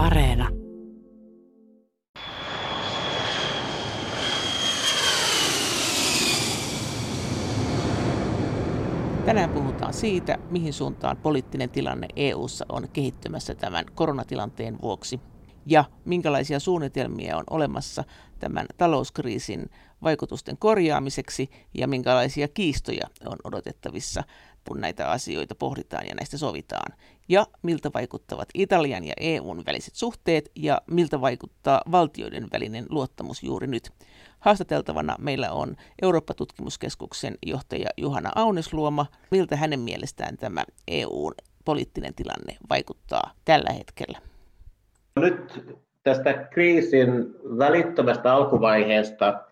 Areena. Tänään puhutaan siitä, mihin suuntaan poliittinen tilanne EU:ssa on kehittymässä tämän koronatilanteen vuoksi ja minkälaisia suunnitelmia on olemassa tämän talouskriisin vaikutusten korjaamiseksi ja minkälaisia kiistoja on odotettavissa, kun näitä asioita pohditaan ja näistä sovitaan. Ja miltä vaikuttavat Italian ja EUn väliset suhteet ja miltä vaikuttaa valtioiden välinen luottamus juuri nyt. Haastateltavana meillä on Eurooppa-tutkimuskeskuksen johtaja Juhana Aunesluoma. Miltä hänen mielestään tämä EUn poliittinen tilanne vaikuttaa tällä hetkellä? Nyt tästä kriisin välittömästä alkuvaiheesta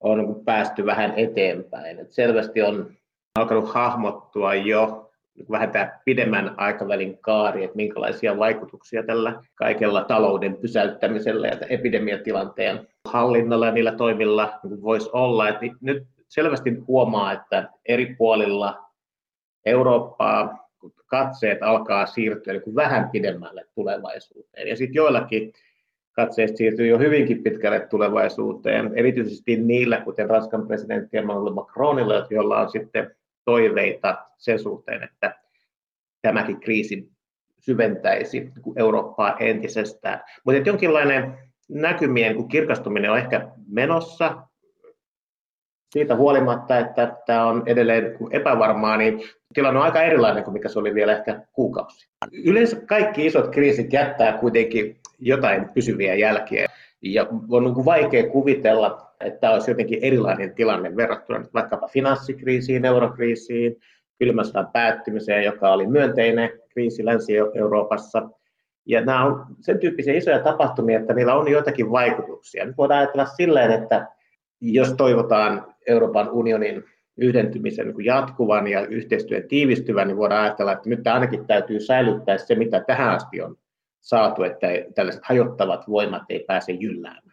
on päästy vähän eteenpäin. Et selvästi on alkanut hahmottua jo vähän tämä pidemmän aikavälin kaari, että minkälaisia vaikutuksia tällä kaikella talouden pysäyttämisellä ja epidemiatilanteen hallinnalla ja niillä toimilla voisi olla. Et nyt selvästi huomaa, että eri puolilla Eurooppaa katseet alkaa siirtyä niin vähän pidemmälle tulevaisuuteen. Ja sitten joillakin katseet siirtyy jo hyvinkin pitkälle tulevaisuuteen, erityisesti niillä, kuten Ranskan presidentti Emmanuel Macronilla, joilla on sitten toiveita sen suhteen, että tämäkin kriisi syventäisi Eurooppaa entisestään. Mutta jonkinlainen näkymien kun kirkastuminen on ehkä menossa, siitä huolimatta, että tämä on edelleen epävarmaa, niin tilanne on aika erilainen kuin mikä se oli vielä ehkä kuukausi. Yleensä kaikki isot kriisit jättää kuitenkin jotain pysyviä jälkiä. Ja on niin vaikea kuvitella, että tämä olisi jotenkin erilainen tilanne verrattuna vaikkapa finanssikriisiin, eurokriisiin, kylmän päättymiseen, joka oli myönteinen kriisi Länsi-Euroopassa. Ja nämä on sen tyyppisiä isoja tapahtumia, että niillä on joitakin vaikutuksia. Nyt voidaan ajatella silleen, että jos toivotaan Euroopan unionin yhdentymisen niin jatkuvan ja yhteistyön tiivistyvän, niin voidaan ajatella, että nyt ainakin täytyy säilyttää se, mitä tähän asti on saatu, että tällaiset hajottavat voimat ei pääse jylläämään.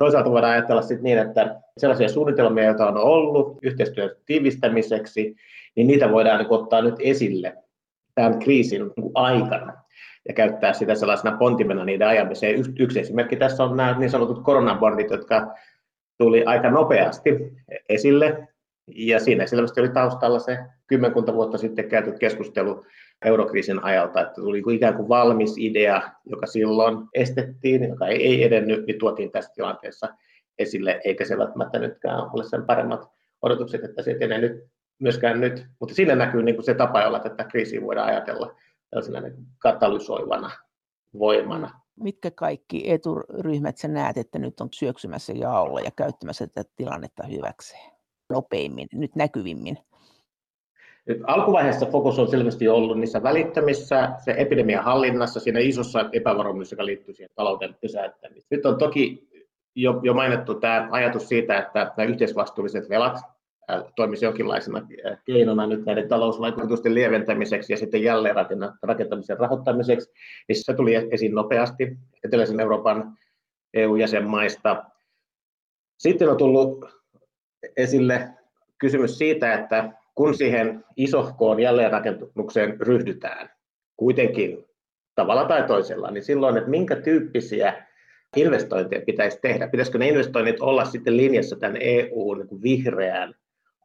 Toisaalta voidaan ajatella sitten niin, että sellaisia suunnitelmia, joita on ollut yhteistyön tiivistämiseksi, niin niitä voidaan niin ottaa nyt esille tämän kriisin niin aikana ja käyttää sitä sellaisena pontimena niiden ajamiseen. Yksi esimerkki tässä on nämä niin sanotut koronabondit, jotka tuli aika nopeasti esille. Ja siinä selvästi oli taustalla se kymmenkunta vuotta sitten käyty keskustelu eurokriisin ajalta, että tuli ikään kuin valmis idea, joka silloin estettiin, joka ei edennyt, niin tuotiin tässä tilanteessa esille, eikä se välttämättä nytkään ole sen paremmat odotukset, että se etenee nyt, myöskään nyt. Mutta siinä näkyy niin kuin se tapa, jolla tätä kriisiä voidaan ajatella tällaisena niin katalysoivana voimana mitkä kaikki eturyhmät sä näet, että nyt on syöksymässä jaolla ja käyttämässä tätä tilannetta hyväkseen nopeimmin, nyt näkyvimmin? Nyt alkuvaiheessa fokus on selvästi ollut niissä välittämissä, se epidemian hallinnassa, siinä isossa epävarmuudessa, joka liittyy siihen talouden pysäyttämiseen. Nyt on toki jo, jo mainittu tämä ajatus siitä, että nämä yhteisvastuulliset velat toimisi jonkinlaisena keinona nyt näiden talousvaikutusten lieventämiseksi ja sitten jälleen rakentamisen rahoittamiseksi, niin se tuli esiin nopeasti eteläisen Euroopan EU-jäsenmaista. Sitten on tullut esille kysymys siitä, että kun siihen isohkoon jälleenrakennukseen ryhdytään, kuitenkin tavalla tai toisella, niin silloin, että minkä tyyppisiä investointeja pitäisi tehdä? Pitäisikö ne investoinnit olla sitten linjassa tämän EUn vihreän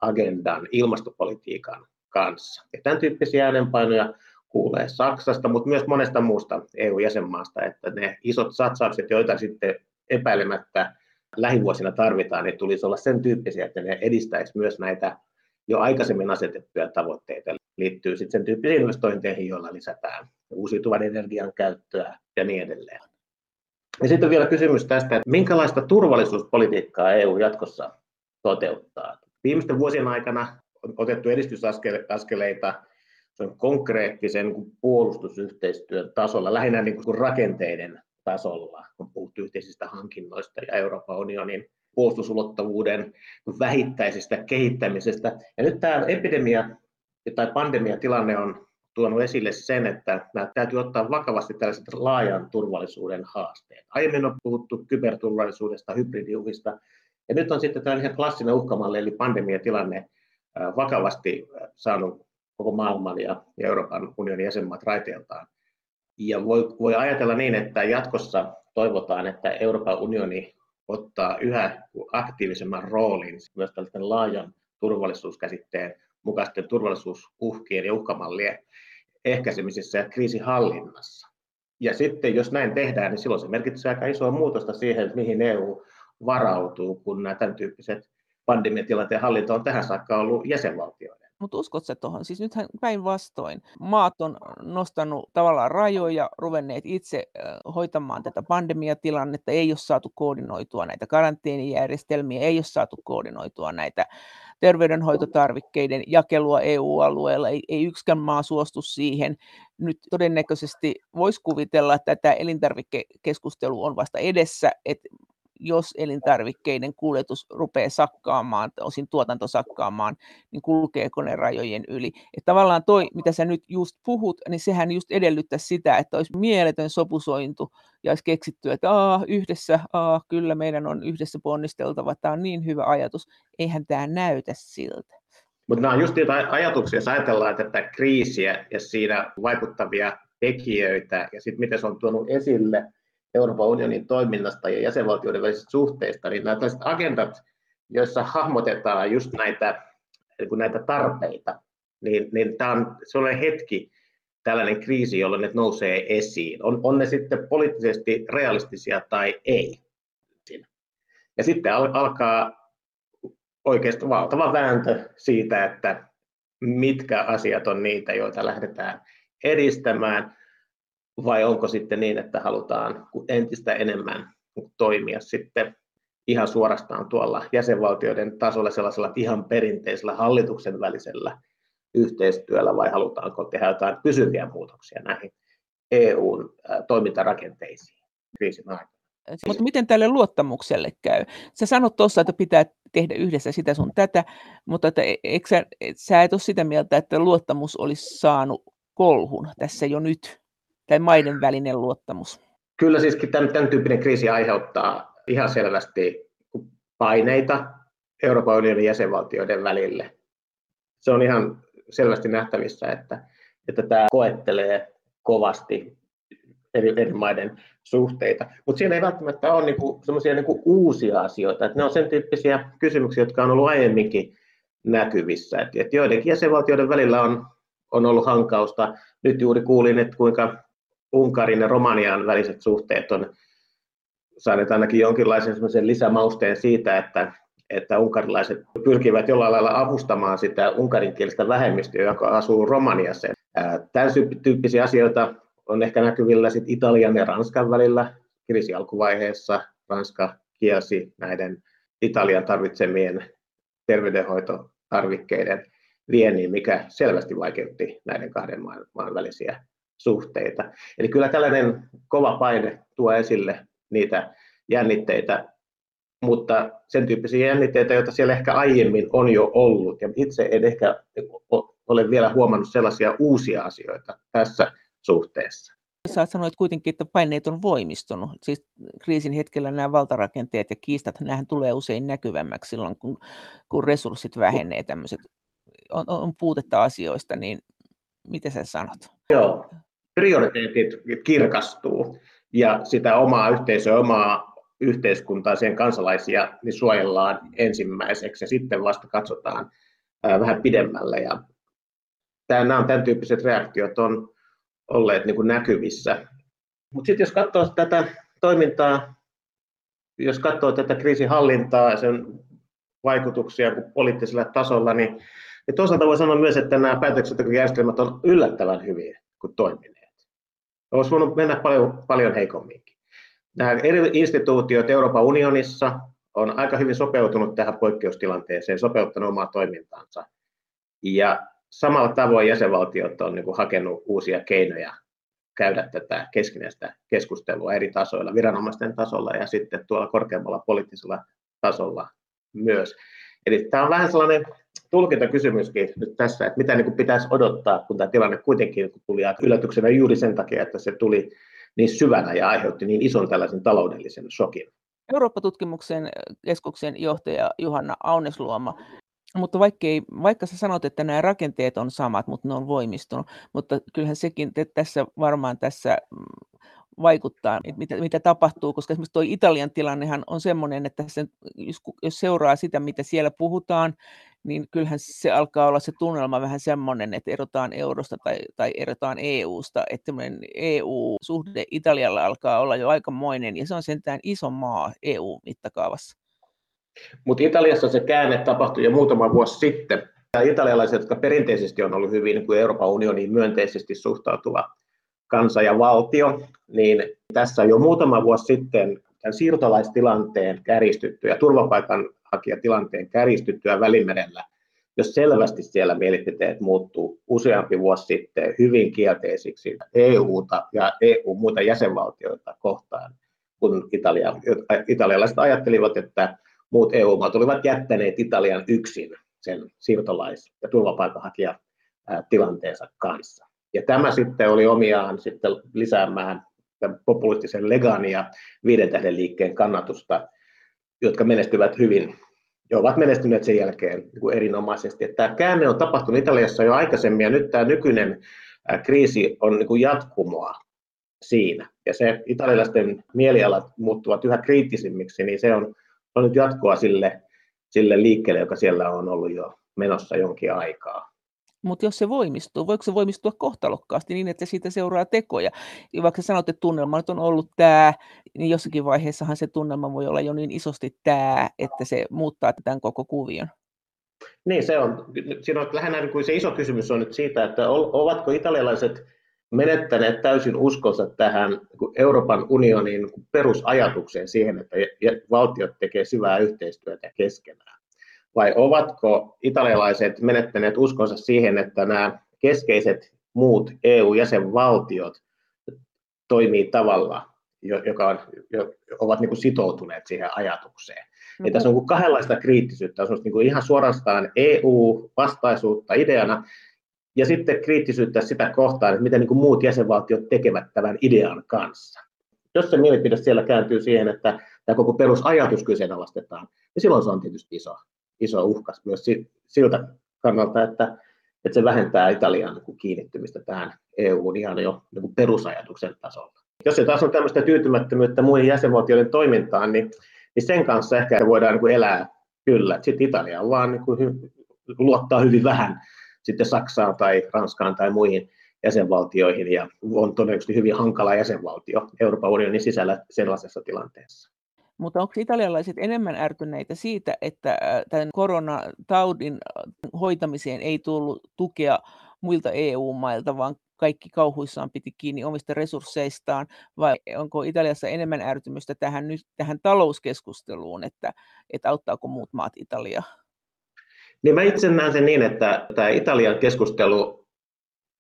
agendan ilmastopolitiikan kanssa. Ja tämän tyyppisiä äänenpainoja kuulee Saksasta, mutta myös monesta muusta EU-jäsenmaasta, että ne isot satsaukset, joita sitten epäilemättä lähivuosina tarvitaan, niin tulisi olla sen tyyppisiä, että ne edistäisi myös näitä jo aikaisemmin asetettuja tavoitteita. Liittyy sitten sen tyyppisiin investointeihin, joilla lisätään uusiutuvan energian käyttöä ja niin edelleen. Ja sitten vielä kysymys tästä, että minkälaista turvallisuuspolitiikkaa EU jatkossa toteuttaa. Viimeisten vuosien aikana on otettu edistysaskeleita konkreettisen puolustusyhteistyön tasolla, lähinnä niin kuin rakenteiden tasolla, kun puhuttu yhteisistä hankinnoista ja Euroopan unionin puolustusulottavuuden vähittäisestä kehittämisestä. Ja nyt tämä epidemia tai pandemiatilanne on tuonut esille sen, että nämä täytyy ottaa vakavasti tällaiset laajan turvallisuuden haasteet. Aiemmin on puhuttu kyberturvallisuudesta, hybridiuhista, ja nyt on sitten tällainen klassinen uhkamalli, eli pandemiatilanne vakavasti saanut koko maailman ja Euroopan unionin jäsenmaat raiteiltaan. Ja voi, voi ajatella niin, että jatkossa toivotaan, että Euroopan unioni ottaa yhä aktiivisemman roolin myös tällaisen laajan turvallisuuskäsitteen mukaisten turvallisuusuhkien ja uhkamallien ehkäisemisessä ja kriisihallinnassa. Ja sitten jos näin tehdään, niin silloin se merkitsee aika isoa muutosta siihen, mihin EU varautuu, kun nämä tämän tyyppiset pandemiatilanteen hallinto on tähän saakka ollut jäsenvaltioiden. Mutta uskotko se tuohon? Siis nythän päinvastoin. Maat on nostanut tavallaan rajoja, ruvenneet itse hoitamaan tätä pandemiatilannetta, ei ole saatu koordinoitua näitä karanteenijärjestelmiä, ei ole saatu koordinoitua näitä terveydenhoitotarvikkeiden jakelua EU-alueella. Ei, ei yksikään maa suostu siihen. Nyt todennäköisesti voisi kuvitella, että tämä elintarvikekeskustelu on vasta edessä, että jos elintarvikkeiden kuljetus rupeaa sakkaamaan, osin tuotanto sakkaamaan, niin kulkeeko ne rajojen yli. Et tavallaan toi, mitä sä nyt just puhut, niin sehän just edellyttää sitä, että olisi mieletön sopusointu ja olisi keksitty, että Aa, yhdessä, aa, kyllä meidän on yhdessä ponnisteltava, tämä on niin hyvä ajatus. Eihän tämä näytä siltä. Mutta nämä on just niitä ajatuksia, jos ajatellaan tätä kriisiä ja siinä vaikuttavia tekijöitä ja sitten miten se on tuonut esille Euroopan unionin toiminnasta ja jäsenvaltioiden välisistä suhteista, niin nämä agendat, joissa hahmotetaan just näitä, niin näitä tarpeita, niin, niin tämä on sellainen hetki, tällainen kriisi, jolloin ne nousee esiin. On, on ne sitten poliittisesti realistisia tai ei. Ja sitten al- alkaa oikeastaan valtava vääntö siitä, että mitkä asiat on niitä, joita lähdetään edistämään, vai onko sitten niin, että halutaan entistä enemmän toimia sitten ihan suorastaan tuolla jäsenvaltioiden tasolla sellaisella ihan perinteisellä hallituksen välisellä yhteistyöllä vai halutaanko tehdä jotain pysyviä muutoksia näihin EUn toimintarakenteisiin kriisin aikana. Mutta miten tälle luottamukselle käy? Sä sanot tuossa, että pitää tehdä yhdessä sitä sun tätä, mutta että e, eikö sä, et, sä et ole sitä mieltä, että luottamus olisi saanut kolhun tässä jo nyt? Tai maiden välinen luottamus? Kyllä siis tämän, tämän tyyppinen kriisi aiheuttaa ihan selvästi paineita Euroopan unionin jäsenvaltioiden välille. Se on ihan selvästi nähtävissä, että, että tämä koettelee kovasti eri, eri maiden suhteita. Mutta siellä ei välttämättä ole niinku sellaisia niinku uusia asioita. Et ne on sen tyyppisiä kysymyksiä, jotka on ollut aiemminkin näkyvissä. Et, et joidenkin jäsenvaltioiden välillä on, on ollut hankausta. Nyt juuri kuulin, että kuinka Unkarin ja Romanian väliset suhteet on saaneet ainakin jonkinlaisen lisämausteen siitä, että, että unkarilaiset pyrkivät jollain lailla avustamaan sitä unkarinkielistä vähemmistöä, joka asuu Romaniassa. Tämän tyyppisiä asioita on ehkä näkyvillä sit Italian ja Ranskan välillä kriisi alkuvaiheessa. Ranska kielsi näiden Italian tarvitsemien terveydenhoitotarvikkeiden viennin, mikä selvästi vaikeutti näiden kahden maan, maan välisiä suhteita. Eli kyllä tällainen kova paine tuo esille niitä jännitteitä, mutta sen tyyppisiä jännitteitä, joita siellä ehkä aiemmin on jo ollut. Ja itse en ehkä ole vielä huomannut sellaisia uusia asioita tässä suhteessa. Sä sanoit kuitenkin, että paineet on voimistunut. Siis kriisin hetkellä nämä valtarakenteet ja kiistat, nämähän tulee usein näkyvämmäksi silloin, kun, kun resurssit vähenee, tämmöiset on, on puutetta asioista, niin mitä sä sanot? Joo, prioriteetit kirkastuu ja sitä omaa yhteisöä, omaa yhteiskuntaa, sen kansalaisia, niin suojellaan ensimmäiseksi ja sitten vasta katsotaan vähän pidemmälle. Ja nämä on tämän tyyppiset reaktiot on olleet niin kuin näkyvissä. Mutta sitten jos katsoo tätä toimintaa, jos katsoo tätä kriisinhallintaa ja sen vaikutuksia poliittisella tasolla, niin, niin toisaalta voi sanoa myös, että nämä päätöksentekojärjestelmät on yllättävän hyviä kuin toimineet. Olisi voinut mennä paljon, paljon heikomminkin. Nämä eri instituutiot Euroopan unionissa on aika hyvin sopeutunut tähän poikkeustilanteeseen, sopeuttanut omaa toimintaansa. Ja samalla tavoin jäsenvaltiot on niin kuin hakenut uusia keinoja käydä tätä keskinäistä keskustelua eri tasoilla, viranomaisten tasolla ja sitten tuolla korkeammalla poliittisella tasolla myös. Eli tämä on vähän sellainen tulkintakysymyskin nyt tässä, että mitä niin kuin pitäisi odottaa, kun tämä tilanne kuitenkin tuli yllätyksenä juuri sen takia, että se tuli niin syvänä ja aiheutti niin ison tällaisen taloudellisen shokin. Eurooppa-tutkimuksen keskuksen johtaja Juhanna Aunesluoma, Mutta vaikkei, vaikka sä sanot, että nämä rakenteet on samat, mutta ne on voimistunut, mutta kyllähän sekin että tässä varmaan tässä mm, vaikuttaa, että mitä, mitä tapahtuu, koska esimerkiksi tuo Italian tilannehan on sellainen, että se, jos, jos seuraa sitä, mitä siellä puhutaan, niin kyllähän se alkaa olla se tunnelma vähän semmoinen, että erotaan eurosta tai, tai erotaan EUsta, että EU-suhde Italialla alkaa olla jo aikamoinen, ja se on sentään iso maa EU-mittakaavassa. Mutta Italiassa se käänne tapahtui jo muutama vuosi sitten. Italialaiset, jotka perinteisesti on ollut hyvin niin kuin Euroopan unioniin myönteisesti suhtautuva kansa ja valtio, niin tässä jo muutama vuosi sitten tämän siirtolaistilanteen kärjistyttyä ja turvapaikanhakijatilanteen kärjistyttyä Välimerellä, jos selvästi siellä mielipiteet muuttuu useampi vuosi sitten hyvin kielteisiksi EUta ja EU-muita jäsenvaltioita kohtaan, kun Italia, italialaiset ajattelivat, että muut EU-maat olivat jättäneet Italian yksin sen siirtolais- ja turvapaikanhakijatilanteensa kanssa. Ja tämä sitten oli omiaan sitten lisäämään populistisen Legan ja viiden tähden liikkeen kannatusta, jotka menestyvät hyvin ja ovat menestyneet sen jälkeen niin kuin erinomaisesti. Että tämä käänne on tapahtunut Italiassa jo aikaisemmin ja nyt tämä nykyinen kriisi on niin kuin jatkumoa siinä. Ja se italialaisten mielialat muuttuvat yhä kriittisimmiksi, niin se on on nyt jatkoa sille, sille liikkeelle, joka siellä on ollut jo menossa jonkin aikaa. Mutta jos se voimistuu, voiko se voimistua kohtalokkaasti niin, että siitä seuraa tekoja? Ja vaikka sanot, että tunnelma nyt on ollut tämä, niin jossakin vaiheessahan se tunnelma voi olla jo niin isosti tämä, että se muuttaa tämän koko kuvion. Niin, se on. Siinä on lähinnä niin kuin se iso kysymys on nyt siitä, että ovatko italialaiset menettäneet täysin uskonsa tähän niin Euroopan unionin perusajatukseen siihen, että valtiot tekee syvää yhteistyötä keskenään. Vai ovatko italialaiset menettäneet uskonsa siihen, että nämä keskeiset muut EU-jäsenvaltiot toimii tavalla, joka on, jo, ovat niin kuin sitoutuneet siihen ajatukseen. Mm-hmm. Ja tässä on kahdenlaista kriittisyyttä, on niin kuin ihan suorastaan EU-vastaisuutta ideana, ja sitten kriittisyyttä sitä kohtaan, että miten niin kuin muut jäsenvaltiot tekevät tämän idean kanssa. Jos se mielipide siellä kääntyy siihen, että tämä koko perusajatus kyseenalaistetaan, niin silloin se on tietysti iso, iso uhkas myös siltä kannalta, että, että se vähentää Italian niin kiinnittymistä tähän EUn ihan jo niin perusajatuksen tasolla. Jos se taas on tämmöistä tyytymättömyyttä muihin jäsenvaltioiden toimintaan, niin, niin sen kanssa ehkä voidaan niin kuin elää kyllä. Sitten Italia on vaan niin kuin, luottaa hyvin vähän sitten Saksaan tai Ranskaan tai muihin jäsenvaltioihin ja on todennäköisesti hyvin hankala jäsenvaltio Euroopan unionin sisällä sellaisessa tilanteessa. Mutta onko italialaiset enemmän ärtyneitä siitä, että tämän koronataudin hoitamiseen ei tullut tukea muilta EU-mailta, vaan kaikki kauhuissaan piti kiinni omista resursseistaan, vai onko Italiassa enemmän ärtymystä tähän, nyt, tähän talouskeskusteluun, että, että auttaako muut maat Italiaa? Niin mä itse näen sen niin, että tämä Italian keskustelu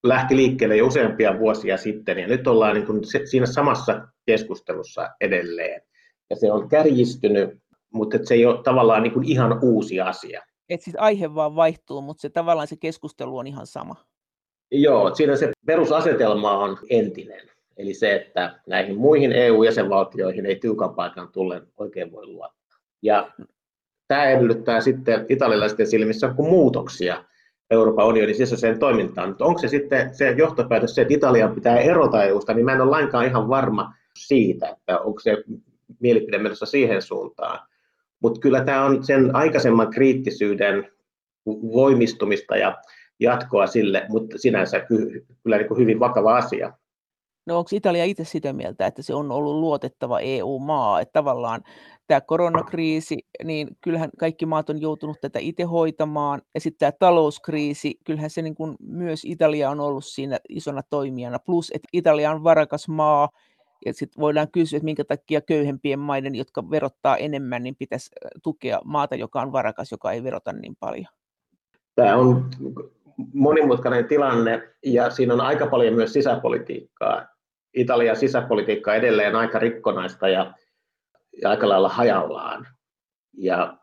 lähti liikkeelle jo useampia vuosia sitten, ja nyt ollaan niin kuin siinä samassa keskustelussa edelleen. Ja se on kärjistynyt, mutta se ei ole tavallaan niin kuin ihan uusi asia. Et siis aihe vaan vaihtuu, mutta se tavallaan se keskustelu on ihan sama. Joo, siinä se perusasetelma on entinen. Eli se, että näihin muihin EU-jäsenvaltioihin ei tiukan paikan tullen oikein voi luottaa. Ja tämä edellyttää sitten italialaisten silmissä muutoksia Euroopan unionin sisäiseen toimintaan. Mutta onko se sitten se johtopäätös se, että Italian pitää erota EUsta, niin mä en ole lainkaan ihan varma siitä, että onko se mielipide menossa siihen suuntaan. Mutta kyllä tämä on sen aikaisemman kriittisyyden voimistumista ja jatkoa sille, mutta sinänsä kyllä niin kuin hyvin vakava asia. No onko Italia itse sitä mieltä, että se on ollut luotettava EU-maa, että tavallaan tämä koronakriisi, niin kyllähän kaikki maat on joutunut tätä itse hoitamaan. Ja sitten tämä talouskriisi, kyllähän se niin kuin myös Italia on ollut siinä isona toimijana. Plus, että Italia on varakas maa, ja sitten voidaan kysyä, että minkä takia köyhempien maiden, jotka verottaa enemmän, niin pitäisi tukea maata, joka on varakas, joka ei verota niin paljon. Tämä on monimutkainen tilanne ja siinä on aika paljon myös sisäpolitiikkaa. Italian sisäpolitiikka on edelleen aika rikkonaista ja ja aika lailla hajallaan. Ja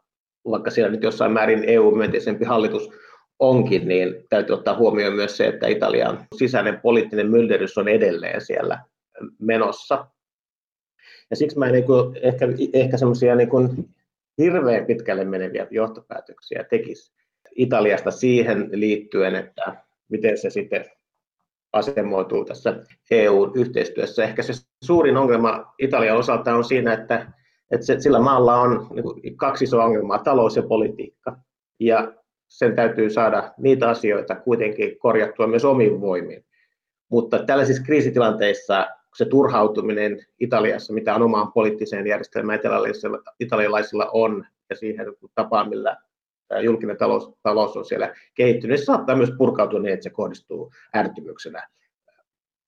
vaikka siellä nyt jossain määrin EU-myönteisempi hallitus onkin, niin täytyy ottaa huomioon myös se, että Italian sisäinen poliittinen mylderys on edelleen siellä menossa. Ja siksi mä en niin kuin, ehkä, ehkä semmoisia niin hirveän pitkälle meneviä johtopäätöksiä tekisi. Italiasta siihen liittyen, että miten se sitten asemoituu tässä EU-yhteistyössä. Ehkä se suurin ongelma Italian osalta on siinä, että, että se, sillä maalla on niin kaksi isoa ongelmaa, talous ja politiikka. Ja sen täytyy saada niitä asioita kuitenkin korjattua myös omiin voimiin. Mutta tällaisissa kriisitilanteissa se turhautuminen Italiassa, mitä on omaan poliittiseen järjestelmään italialaisilla on, ja siihen tapaan, millä julkinen talous, talous on siellä kehittynyt, se saattaa myös purkautua niin, että se kohdistuu ärtymyksenä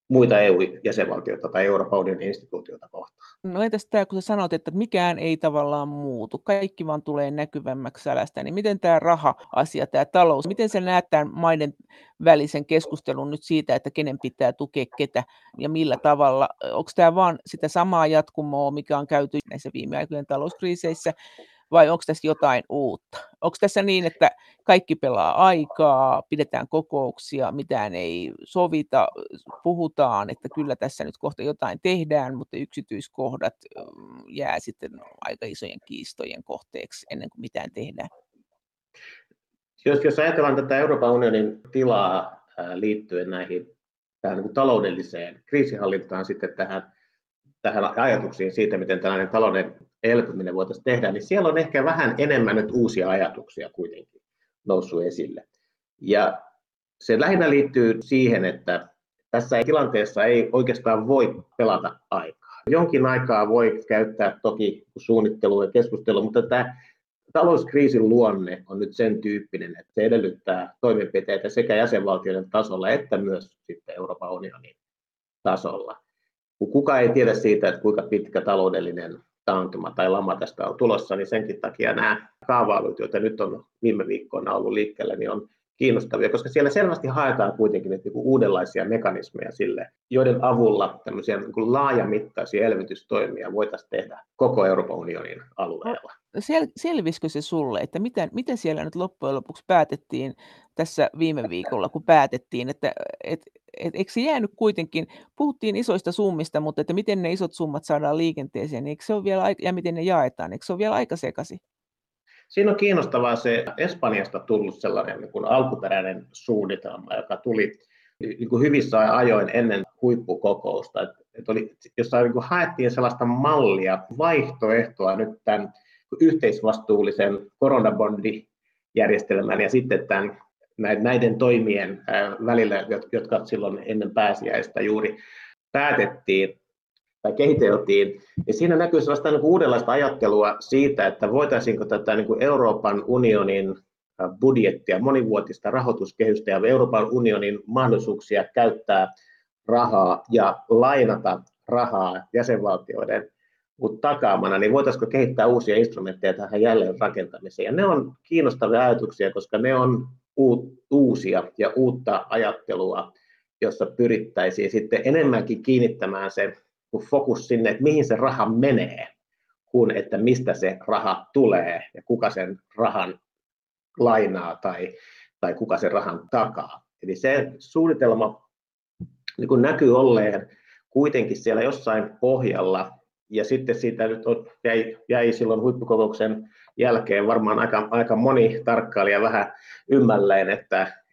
muita EU-jäsenvaltioita tai Euroopan unionin instituutioita kohtaan. No entäs tämä, kun sä sanot, että mikään ei tavallaan muutu, kaikki vaan tulee näkyvämmäksi sälästä, niin miten tämä raha-asia, tämä talous, miten se näet tämän maiden välisen keskustelun nyt siitä, että kenen pitää tukea ketä ja millä tavalla? Onko tämä vaan sitä samaa jatkumoa, mikä on käyty näissä viime aikojen talouskriiseissä, vai onko tässä jotain uutta? Onko tässä niin, että kaikki pelaa aikaa, pidetään kokouksia, mitään ei sovita, puhutaan, että kyllä tässä nyt kohta jotain tehdään, mutta yksityiskohdat jää sitten aika isojen kiistojen kohteeksi ennen kuin mitään tehdään? Jos, jos ajatellaan tätä Euroopan unionin tilaa liittyen näihin tähän niin taloudelliseen kriisihallintaan, sitten tähän, tähän ajatuksiin siitä, miten tällainen talouden elpyminen voitaisiin tehdä, niin siellä on ehkä vähän enemmän nyt uusia ajatuksia kuitenkin noussut esille. Ja se lähinnä liittyy siihen, että tässä tilanteessa ei oikeastaan voi pelata aikaa. Jonkin aikaa voi käyttää toki suunnittelua ja keskustelua, mutta tämä talouskriisin luonne on nyt sen tyyppinen, että se edellyttää toimenpiteitä sekä jäsenvaltioiden tasolla että myös sitten Euroopan unionin tasolla. Kuka ei tiedä siitä, että kuinka pitkä taloudellinen taantuma tai lama tästä on tulossa, niin senkin takia nämä kaavailut, joita nyt on viime viikkoina ollut liikkeellä, niin on kiinnostavia, koska siellä selvästi haetaan kuitenkin että niin uudenlaisia mekanismeja sille, joiden avulla tämmöisiä niin laajamittaisia elvytystoimia voitaisiin tehdä koko Euroopan unionin alueella. Sel- selvisikö se sulle, että miten, miten siellä nyt loppujen lopuksi päätettiin tässä viime viikolla, kun päätettiin, että et, et, eikö se jäänyt kuitenkin, puhuttiin isoista summista, mutta että miten ne isot summat saadaan liikenteeseen, niin eikö se ole vielä, ja miten ne jaetaan, eikö se ole vielä aika sekaisin? Siinä on kiinnostavaa se Espanjasta tullut sellainen niin kuin alkuperäinen suunnitelma, joka tuli niin kuin hyvissä ajoin ennen huippukokousta. Että, että oli, jossa niin kuin haettiin sellaista mallia, vaihtoehtoa nyt tämän yhteisvastuullisen koronabondijärjestelmän ja sitten tämän näiden toimien välillä, jotka silloin ennen pääsiäistä juuri päätettiin tai kehiteltiin, niin siinä näkyy sellaista niin uudenlaista ajattelua siitä, että voitaisiinko tätä niin kuin Euroopan unionin budjettia, monivuotista rahoituskehystä ja Euroopan unionin mahdollisuuksia käyttää rahaa ja lainata rahaa jäsenvaltioiden takaamana, niin voitaisiinko kehittää uusia instrumentteja tähän jälleen rakentamiseen. Ja ne on kiinnostavia ajatuksia, koska ne on uusia ja uutta ajattelua, jossa pyrittäisiin sitten enemmänkin kiinnittämään se fokus sinne, että mihin se raha menee, kuin että mistä se raha tulee ja kuka sen rahan lainaa tai, tai kuka sen rahan takaa. Eli se suunnitelma niin kuin näkyy olleen kuitenkin siellä jossain pohjalla, ja sitten siitä nyt on, jäi, jäi silloin huippukokouksen jälkeen varmaan aika, aika moni tarkkailija vähän ymmälleen, että,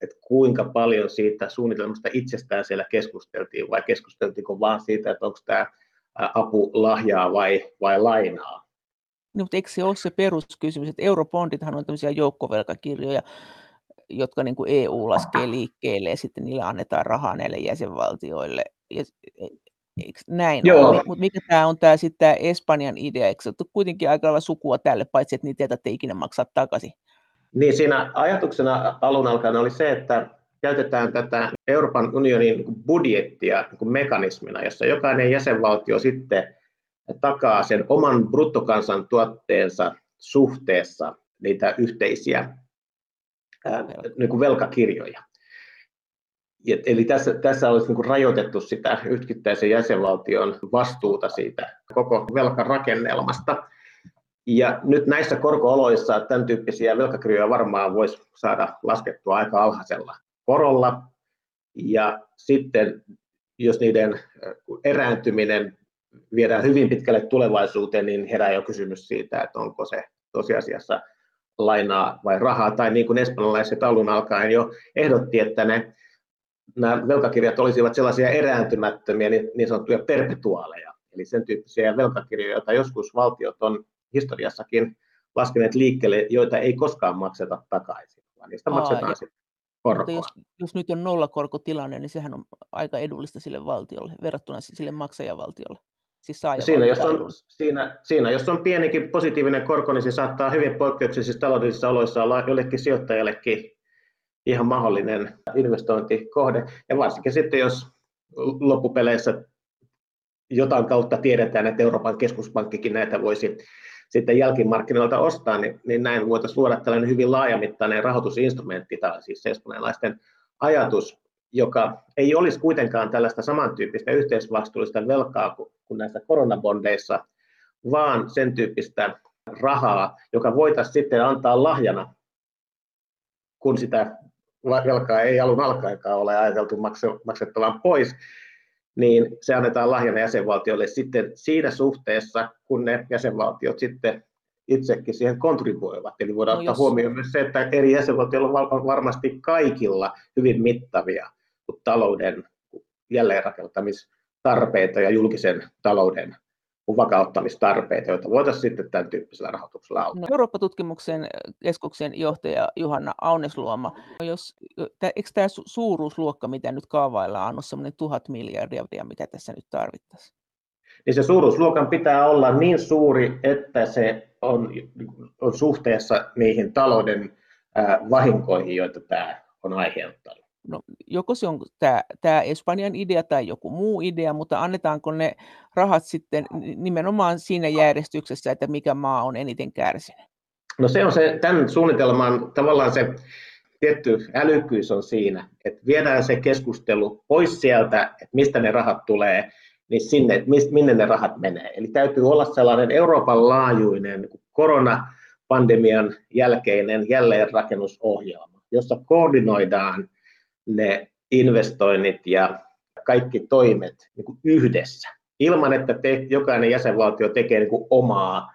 että kuinka paljon siitä suunnitelmasta itsestään siellä keskusteltiin, vai keskusteltiinko vaan siitä, että onko tämä apu lahjaa vai, vai lainaa. No, mutta eikö se ole se peruskysymys, että eurobondithan on tämmöisiä joukkovelkakirjoja, jotka niin kuin EU laskee liikkeelle ja sitten niillä annetaan rahaa näille jäsenvaltioille. Ja Eikö näin Joo. Mutta mikä tämä on tämä sitten tämä Espanjan idea? Eikö se ole kuitenkin aika lailla sukua tälle, paitsi että niitä ei ikinä maksaa takaisin? Niin siinä ajatuksena alun alkaen oli se, että käytetään tätä Euroopan unionin budjettia niin mekanismina, jossa jokainen jäsenvaltio sitten takaa sen oman bruttokansantuotteensa suhteessa niitä yhteisiä niin kuin velkakirjoja. Eli tässä, tässä olisi niin rajoitettu sitä yksittäisen jäsenvaltion vastuuta siitä koko velkarakennelmasta. Ja nyt näissä korkooloissa tämän tyyppisiä velkakirjoja varmaan voisi saada laskettua aika alhaisella korolla. Ja sitten jos niiden erääntyminen viedään hyvin pitkälle tulevaisuuteen, niin herää jo kysymys siitä, että onko se tosiasiassa lainaa vai rahaa, tai niin kuin espanjalaiset alun alkaen jo ehdotti, että ne, nämä velkakirjat olisivat sellaisia erääntymättömiä niin, niin sanottuja perpetuaaleja, eli sen tyyppisiä velkakirjoja, joita joskus valtiot on historiassakin laskeneet liikkeelle, joita ei koskaan makseta takaisin, vaan niistä Aa, maksetaan sitten korkoa. Jos, jos nyt on nollakorkotilanne, niin sehän on aika edullista sille valtiolle verrattuna sille maksajavaltiolle. Siis siinä, jos on, siinä, siinä, jos on pienikin positiivinen korko, niin se saattaa hyvin poikkeuksellisissa taloudellisissa oloissa olla jollekin sijoittajallekin ihan mahdollinen investointikohde. Ja varsinkin sitten, jos loppupeleissä jotain kautta tiedetään, että Euroopan keskuspankkikin näitä voisi sitten jälkimarkkinoilta ostaa, niin, niin näin voitaisiin luoda tällainen hyvin laajamittainen rahoitusinstrumentti, tai siis espanjalaisten ajatus, joka ei olisi kuitenkaan tällaista samantyyppistä yhteisvastuullista velkaa kuin, kuin näissä koronabondeissa, vaan sen tyyppistä rahaa, joka voitaisiin sitten antaa lahjana, kun sitä velkaa ei alun alkaenkaan ole ajateltu maksettavan pois, niin se annetaan lahjana jäsenvaltioille sitten siinä suhteessa, kun ne jäsenvaltiot sitten itsekin siihen kontribuoivat. Eli voidaan no ottaa jos... huomioon myös se, että eri jäsenvaltioilla on varmasti kaikilla hyvin mittavia talouden jälleenrakentamistarpeita ja julkisen talouden vakauttamistarpeita, joita voitaisiin sitten tämän tyyppisellä rahoituksella auttaa. No, Eurooppa-tutkimuksen keskuksen johtaja Johanna Aunesluoma, jos, eikö tämä suuruusluokka, mitä nyt kaavaillaan, on semmoinen tuhat miljardia, mitä tässä nyt tarvittaisiin? Niin se suuruusluokan pitää olla niin suuri, että se on, on suhteessa niihin talouden vahinkoihin, joita tämä on aiheuttanut no, joko se on tämä, tämä Espanjan idea tai joku muu idea, mutta annetaanko ne rahat sitten nimenomaan siinä järjestyksessä, että mikä maa on eniten kärsinyt? No se on se, tämän suunnitelman tavallaan se tietty älykkyys on siinä, että viedään se keskustelu pois sieltä, että mistä ne rahat tulee, niin sinne, että minne ne rahat menee. Eli täytyy olla sellainen Euroopan laajuinen koronapandemian jälkeinen jälleenrakennusohjelma, jossa koordinoidaan ne investoinnit ja kaikki toimet niin kuin yhdessä, ilman että te, jokainen jäsenvaltio tekee niin kuin omaa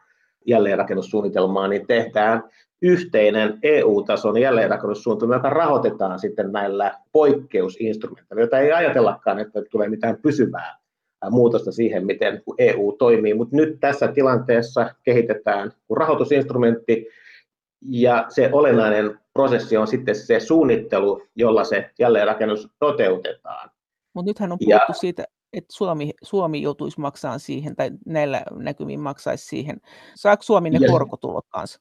jälleenrakennussuunnitelmaa, niin tehdään yhteinen EU-tason jälleenrakennussuunnitelma, joka rahoitetaan sitten näillä poikkeusinstrumenteilla, joita ei ajatellakaan, että tulee mitään pysyvää muutosta siihen, miten EU toimii. Mutta nyt tässä tilanteessa kehitetään rahoitusinstrumentti, ja se olennainen prosessi on sitten se suunnittelu, jolla se jälleenrakennus toteutetaan. Mutta nythän on puhuttu ja, siitä, että Suomi, Suomi joutuisi maksamaan siihen, tai näillä näkymin maksaisi siihen. Saako Suomi ne ja, korkotulot kanssa?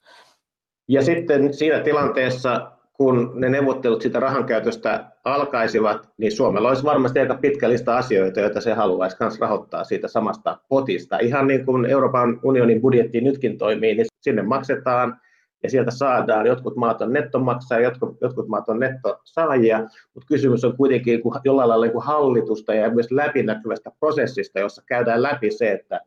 Ja sitten siinä tilanteessa, kun ne neuvottelut siitä rahankäytöstä alkaisivat, niin Suomella olisi varmasti aika pitkä lista asioita, joita se haluaisi myös rahoittaa siitä samasta potista. Ihan niin kuin Euroopan unionin budjetti nytkin toimii, niin sinne maksetaan ja sieltä saadaan. Jotkut maat on nettomaksajia, jotkut, jotkut maat on nettosaajia, mutta kysymys on kuitenkin jollain lailla niin kuin hallitusta ja myös läpinäkyvästä prosessista, jossa käydään läpi se, että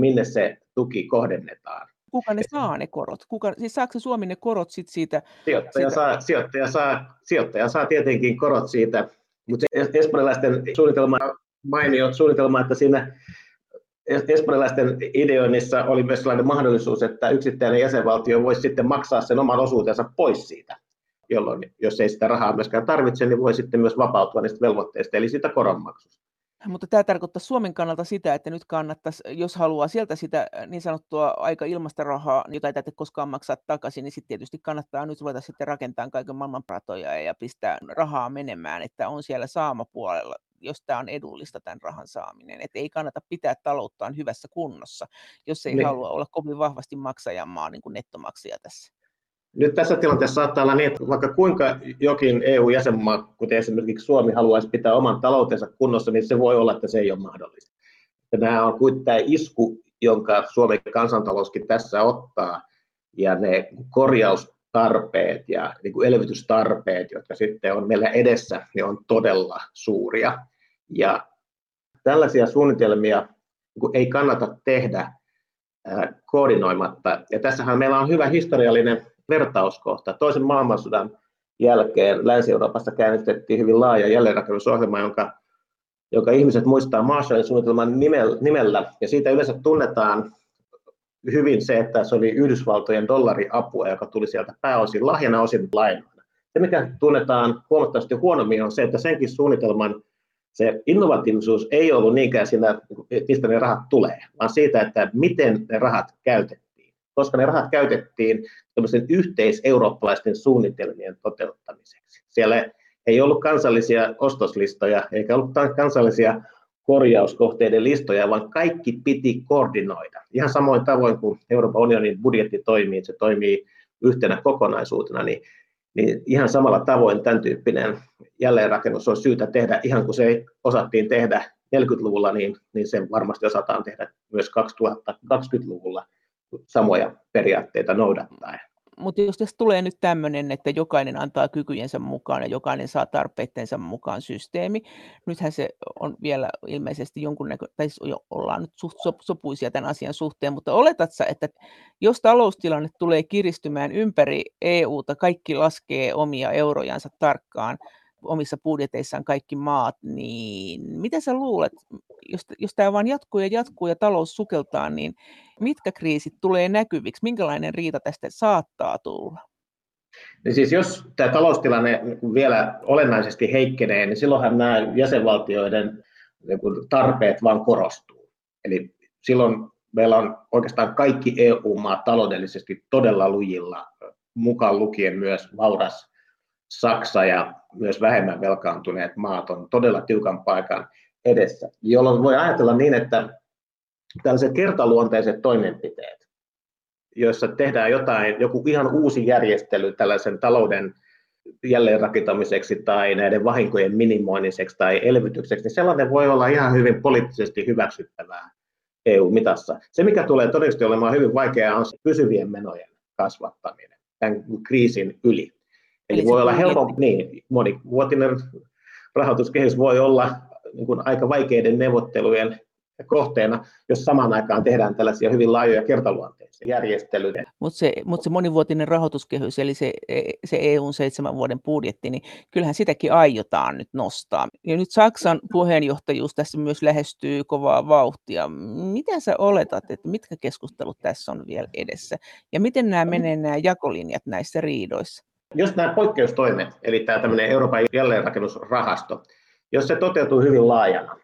minne se tuki kohdennetaan. Kuka ne saa ne korot? Kuka, siis saako Suomi ne korot sit siitä? Sijoittaja, siitä? Saa, sijoittaja, saa, sijoittaja saa tietenkin korot siitä, mutta espanjalaisten suunnitelma mainio suunnitelma, että siinä espanjalaisten ideoinnissa oli myös sellainen mahdollisuus, että yksittäinen jäsenvaltio voisi sitten maksaa sen oman osuutensa pois siitä, jolloin jos ei sitä rahaa myöskään tarvitse, niin voi sitten myös vapautua niistä velvoitteista, eli siitä koronmaksusta. Mutta tämä tarkoittaa Suomen kannalta sitä, että nyt kannattaisi, jos haluaa sieltä sitä niin sanottua aika ilmasta rahaa, jota ei täytyy koskaan maksaa takaisin, niin sitten tietysti kannattaa nyt ruveta sitten rakentamaan kaiken maailman pratoja ja pistää rahaa menemään, että on siellä saamapuolella jos tämä on edullista tämän rahan saaminen. Että ei kannata pitää talouttaan hyvässä kunnossa, jos ei. Niin. halua olla kovin vahvasti maksajamaa niin kuin nettomaksaja tässä. Nyt tässä tilanteessa saattaa olla niin, että vaikka kuinka jokin EU-jäsenmaa, kuten esimerkiksi Suomi, haluaisi pitää oman taloutensa kunnossa, niin se voi olla, että se ei ole mahdollista. Ja nämä on kuitenkin tämä isku, jonka Suomen kansantalouskin tässä ottaa, ja ne korjaustarpeet ja niin kuin elvytystarpeet, jotka sitten on meillä edessä, ne on todella suuria. Ja tällaisia suunnitelmia niin ei kannata tehdä koordinoimatta. Ja tässähän meillä on hyvä historiallinen vertauskohta. Toisen maailmansodan jälkeen Länsi-Euroopassa käynnistettiin hyvin laaja jälleenrakennusohjelma, jonka, jonka ihmiset muistaa Marshallin suunnitelman nimellä, ja siitä yleensä tunnetaan hyvin se, että se oli Yhdysvaltojen dollariapua, joka tuli sieltä pääosin lahjana osin lainoina. Se, mikä tunnetaan huomattavasti huonommin, on se, että senkin suunnitelman se innovatiivisuus ei ollut niinkään siinä, mistä ne rahat tulee, vaan siitä, että miten ne rahat käytettiin. Koska ne rahat käytettiin yhteiseurooppalaisten suunnitelmien toteuttamiseksi. Siellä ei ollut kansallisia ostoslistoja eikä ollut kansallisia korjauskohteiden listoja, vaan kaikki piti koordinoida. Ihan samoin tavoin kuin Euroopan unionin budjetti toimii, se toimii yhtenä kokonaisuutena, niin, niin ihan samalla tavoin tämän tyyppinen jälleenrakennus on syytä tehdä, ihan kuin se osattiin tehdä 40-luvulla, niin, niin se varmasti osataan tehdä myös 2020-luvulla samoja periaatteita noudattaen. Mutta jos tässä tulee nyt tämmöinen, että jokainen antaa kykyjensä mukaan ja jokainen saa tarpeittensa mukaan systeemi, nythän se on vielä ilmeisesti jonkunnäkö, tai siis jo ollaan nyt suht sopuisia tämän asian suhteen, mutta oletatko että jos taloustilanne tulee kiristymään ympäri EUta, kaikki laskee omia eurojansa tarkkaan, omissa budjeteissaan kaikki maat, niin mitä sä luulet, jos, jos tämä vaan jatkuu ja jatkuu ja talous sukeltaa, niin mitkä kriisit tulee näkyviksi, minkälainen riita tästä saattaa tulla? Niin siis jos tämä taloustilanne vielä olennaisesti heikkenee, niin silloinhan nämä jäsenvaltioiden niin tarpeet vaan korostuu. Eli silloin meillä on oikeastaan kaikki EU-maat taloudellisesti todella lujilla, mukaan lukien myös vauras Saksa ja myös vähemmän velkaantuneet maat on todella tiukan paikan edessä, jolloin voi ajatella niin, että tällaiset kertaluonteiset toimenpiteet, joissa tehdään jotain, joku ihan uusi järjestely tällaisen talouden jälleenrakentamiseksi tai näiden vahinkojen minimoinniseksi tai elvytykseksi, niin sellainen voi olla ihan hyvin poliittisesti hyväksyttävää EU-mitassa. Se, mikä tulee todennäköisesti olemaan hyvin vaikeaa, on se pysyvien menojen kasvattaminen tämän kriisin yli. Eli, Eli voi olla helpompi, niin monivuotinen rahoituskehys voi olla niin kuin aika vaikeiden neuvottelujen kohteena, jos samaan aikaan tehdään tällaisia hyvin laajoja kertaluonteisia järjestelyjä. Mutta se, mut se monivuotinen rahoituskehys, eli se, se EUn seitsemän vuoden budjetti, niin kyllähän sitäkin aiotaan nyt nostaa. Ja nyt Saksan puheenjohtajuus tässä myös lähestyy kovaa vauhtia. Mitä sä oletat, että mitkä keskustelut tässä on vielä edessä? Ja miten nämä menee nämä jakolinjat näissä riidoissa? Jos nämä poikkeustoimet, eli tämä tämmöinen Euroopan jälleenrakennusrahasto, jos se toteutuu hyvin laajana,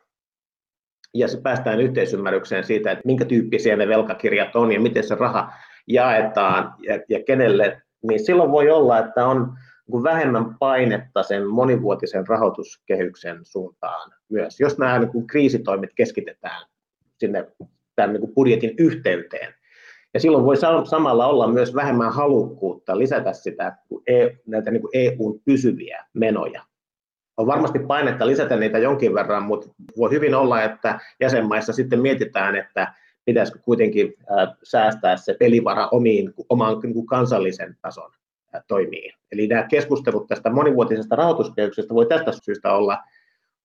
ja se päästään yhteisymmärrykseen siitä, että minkä tyyppisiä ne velkakirjat on ja miten se raha jaetaan ja, ja kenelle, niin silloin voi olla, että on niin vähemmän painetta sen monivuotisen rahoituskehyksen suuntaan myös. Jos nämä niin kuin kriisitoimet keskitetään sinne tämän niin kuin budjetin yhteyteen, ja silloin voi samalla olla myös vähemmän halukkuutta lisätä sitä e, näitä niin kuin EUn pysyviä menoja. On varmasti painetta lisätä niitä jonkin verran, mutta voi hyvin olla, että jäsenmaissa sitten mietitään, että pitäisikö kuitenkin säästää se pelivara omiin, omaan niin kansallisen tason toimiin. Eli nämä keskustelut tästä monivuotisesta rahoituskehyksestä voi tästä syystä olla,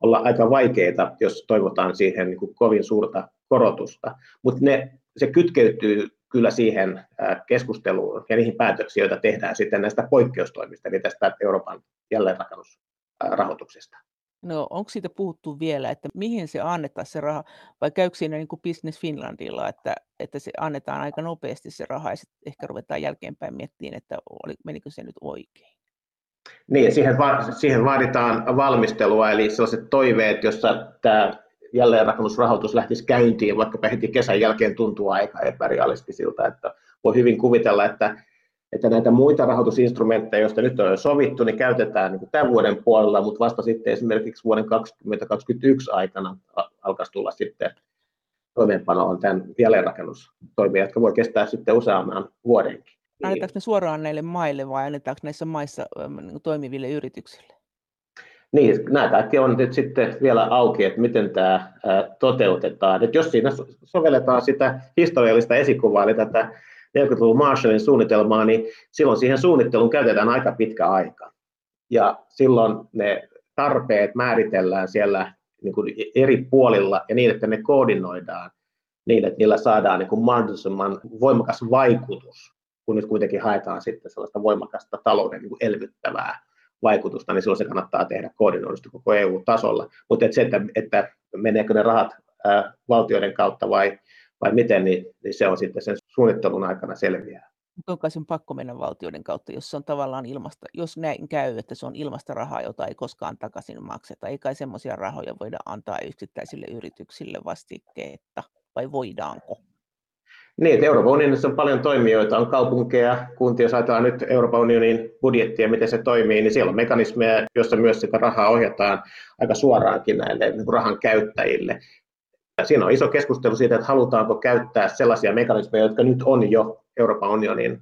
olla aika vaikeita, jos toivotaan siihen niin kovin suurta korotusta. Mutta se kytkeytyy kyllä siihen keskusteluun ja niihin päätöksiin, joita tehdään sitten näistä poikkeustoimista, eli tästä Euroopan jälleenrakennusrahoituksesta. No onko siitä puhuttu vielä, että mihin se annetaan se raha, vai käykö siinä niin kuin Business Finlandilla, että, että se annetaan aika nopeasti se raha ja sitten ehkä ruvetaan jälkeenpäin miettimään, että oli, menikö se nyt oikein? Niin, siihen, va- siihen vaaditaan valmistelua, eli sellaiset toiveet, jossa tämä jälleenrakennusrahoitus lähtisi käyntiin, vaikka heti kesän jälkeen tuntuu aika epärealistisilta, että voi hyvin kuvitella, että, että näitä muita rahoitusinstrumentteja, joista nyt on jo sovittu, niin käytetään niin tämän vuoden puolella, mutta vasta sitten esimerkiksi vuoden 2021 aikana alkaisi tulla sitten toimeenpanoon tämän jälleenrakennustoimia, jotka voi kestää sitten useamman vuodenkin. Annetaanko ne suoraan näille maille vai annetaanko näissä maissa niin toimiville yrityksille? Niin, nämä kaikki on nyt sitten vielä auki, että miten tämä toteutetaan. Että jos siinä sovelletaan sitä historiallista esikuvaa, eli tätä 40-luvun Marshallin suunnitelmaa, niin silloin siihen suunnitteluun käytetään aika pitkä aika. Ja silloin ne tarpeet määritellään siellä niin kuin eri puolilla ja niin, että ne koordinoidaan niin, että niillä saadaan niin kuin mahdollisimman voimakas vaikutus, kun nyt kuitenkin haetaan sitten sellaista voimakasta talouden niin kuin elvyttävää vaikutusta, niin silloin se kannattaa tehdä koordinoidusti koko EU-tasolla. Mutta et se, että, että meneekö ne rahat ää, valtioiden kautta vai, vai miten, niin, niin se on sitten sen suunnittelun aikana selviää. Onko sen pakko mennä valtioiden kautta, jos se on tavallaan ilmasta, jos näin käy, että se on ilmasta rahaa, jota ei koskaan takaisin makseta. Ei kai semmoisia rahoja voida antaa yksittäisille yrityksille vastikkeetta, vai voidaanko? Niin, että Euroopan unionissa on paljon toimijoita, on kaupunkeja, kuntia, jos ajatellaan nyt Euroopan unionin budjettia, miten se toimii, niin siellä on mekanismeja, joissa myös sitä rahaa ohjataan aika suoraankin näille niin rahan käyttäjille. Ja siinä on iso keskustelu siitä, että halutaanko käyttää sellaisia mekanismeja, jotka nyt on jo Euroopan unionin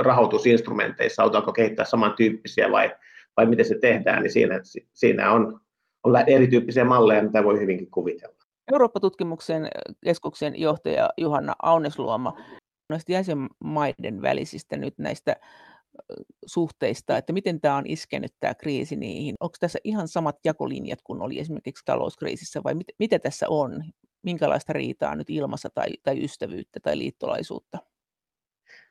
rahoitusinstrumenteissa, halutaanko kehittää samantyyppisiä vai, vai miten se tehdään, niin siinä, siinä on, on erityyppisiä malleja, mitä voi hyvinkin kuvitella. Eurooppa-tutkimuksen keskuksen johtaja Juhanna Aunesluoma näistä jäsenmaiden välisistä nyt näistä suhteista, että miten tämä on iskenyt tämä kriisi niihin. Onko tässä ihan samat jakolinjat kuin oli esimerkiksi talouskriisissä vai mit, mitä tässä on? Minkälaista riitaa nyt ilmassa tai, tai ystävyyttä tai liittolaisuutta?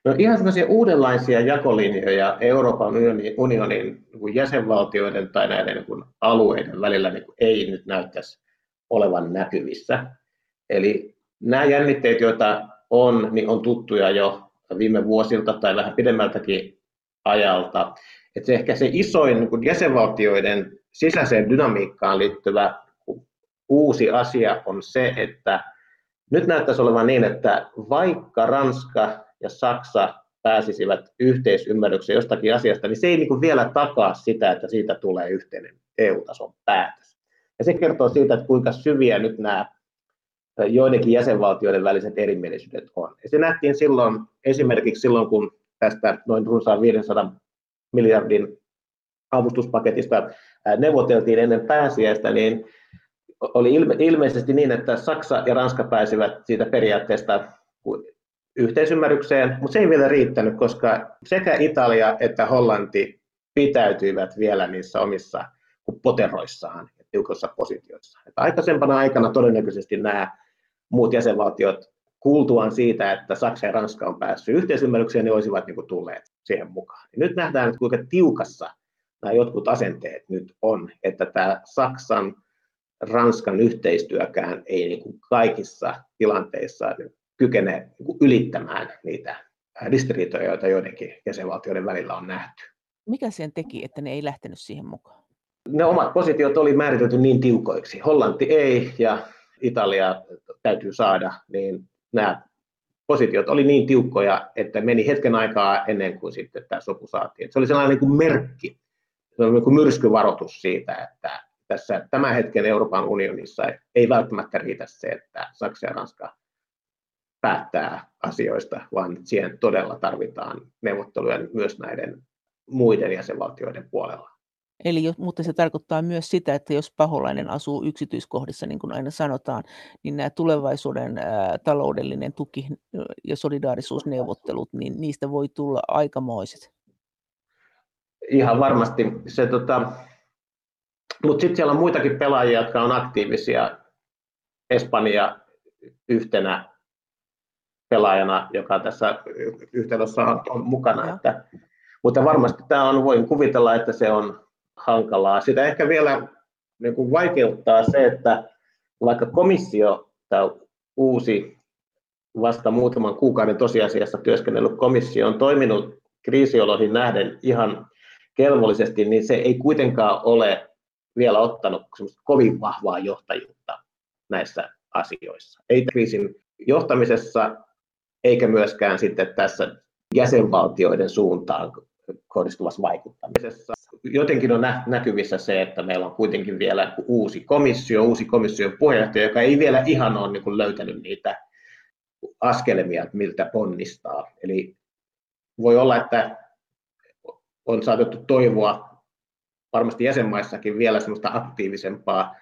No ihan sellaisia uudenlaisia jakolinjoja Euroopan unionin, unionin niin jäsenvaltioiden tai näiden niin alueiden välillä niin ei nyt näyttäisi olevan näkyvissä. Eli nämä jännitteet, joita on, niin on tuttuja jo viime vuosilta tai vähän pidemmältäkin ajalta. Että se ehkä se isoin niin jäsenvaltioiden sisäiseen dynamiikkaan liittyvä uusi asia on se, että nyt näyttäisi olevan niin, että vaikka Ranska ja Saksa pääsisivät yhteisymmärrykseen jostakin asiasta, niin se ei niin vielä takaa sitä, että siitä tulee yhteinen EU-tason päätös. Ja se kertoo siitä, että kuinka syviä nyt nämä joidenkin jäsenvaltioiden väliset erimielisyydet on. Ja se nähtiin silloin esimerkiksi silloin, kun tästä noin runsaan 500 miljardin avustuspaketista neuvoteltiin ennen pääsiäistä, niin oli ilme, ilmeisesti niin, että Saksa ja Ranska pääsivät siitä periaatteesta yhteisymmärrykseen, mutta se ei vielä riittänyt, koska sekä Italia että Hollanti pitäytyivät vielä niissä omissa poteroissaan tiukoissa positioissa. Että aikaisempana aikana todennäköisesti nämä muut jäsenvaltiot kuultuaan siitä, että Saksa ja Ranska on päässyt yhteisymmärrykseen, niin olisivat niin kuin tulleet siihen mukaan. Ja nyt nähdään, että kuinka tiukassa nämä jotkut asenteet nyt on, että tämä Saksan, Ranskan yhteistyökään ei niin kuin kaikissa tilanteissa kykene niin kuin ylittämään niitä ristiriitoja, joita joidenkin jäsenvaltioiden välillä on nähty. Mikä sen teki, että ne ei lähtenyt siihen mukaan? Ne omat positiot oli määritelty niin tiukoiksi. Hollanti ei ja Italia täytyy saada, niin nämä positiot oli niin tiukkoja, että meni hetken aikaa ennen kuin sitten tämä sopu saatiin. Se oli sellainen niin kuin merkki, se oli niin kuin myrskyvaroitus siitä, että tässä tämän hetken Euroopan unionissa ei välttämättä riitä se, että Saksa ja Ranska päättää asioista, vaan siihen todella tarvitaan neuvotteluja myös näiden muiden jäsenvaltioiden puolella. Eli, mutta se tarkoittaa myös sitä, että jos paholainen asuu yksityiskohdissa, niin kuin aina sanotaan, niin nämä tulevaisuuden ää, taloudellinen tuki ja solidaarisuusneuvottelut, niin niistä voi tulla aikamoiset. Ihan varmasti. Se, tota, mutta sitten siellä on muitakin pelaajia, jotka on aktiivisia. Espanja yhtenä pelaajana, joka tässä yhteydessä on, on mukana. Että, mutta varmasti tämä on, voin kuvitella, että se on hankalaa. Sitä ehkä vielä niin kuin vaikeuttaa se, että vaikka komissio, tämä uusi vasta muutaman kuukauden tosiasiassa työskennellyt komissio on toiminut kriisioloihin nähden ihan kelvollisesti, niin se ei kuitenkaan ole vielä ottanut kovin vahvaa johtajuutta näissä asioissa. Ei kriisin johtamisessa, eikä myöskään sitten tässä jäsenvaltioiden suuntaan kohdistuvassa vaikuttamisessa. Jotenkin on näkyvissä se, että meillä on kuitenkin vielä uusi komissio, uusi komission puheenjohtaja, joka ei vielä ihan ole niin kuin löytänyt niitä askelmia, miltä ponnistaa. Eli voi olla, että on saatettu toivoa varmasti jäsenmaissakin vielä semmoista aktiivisempaa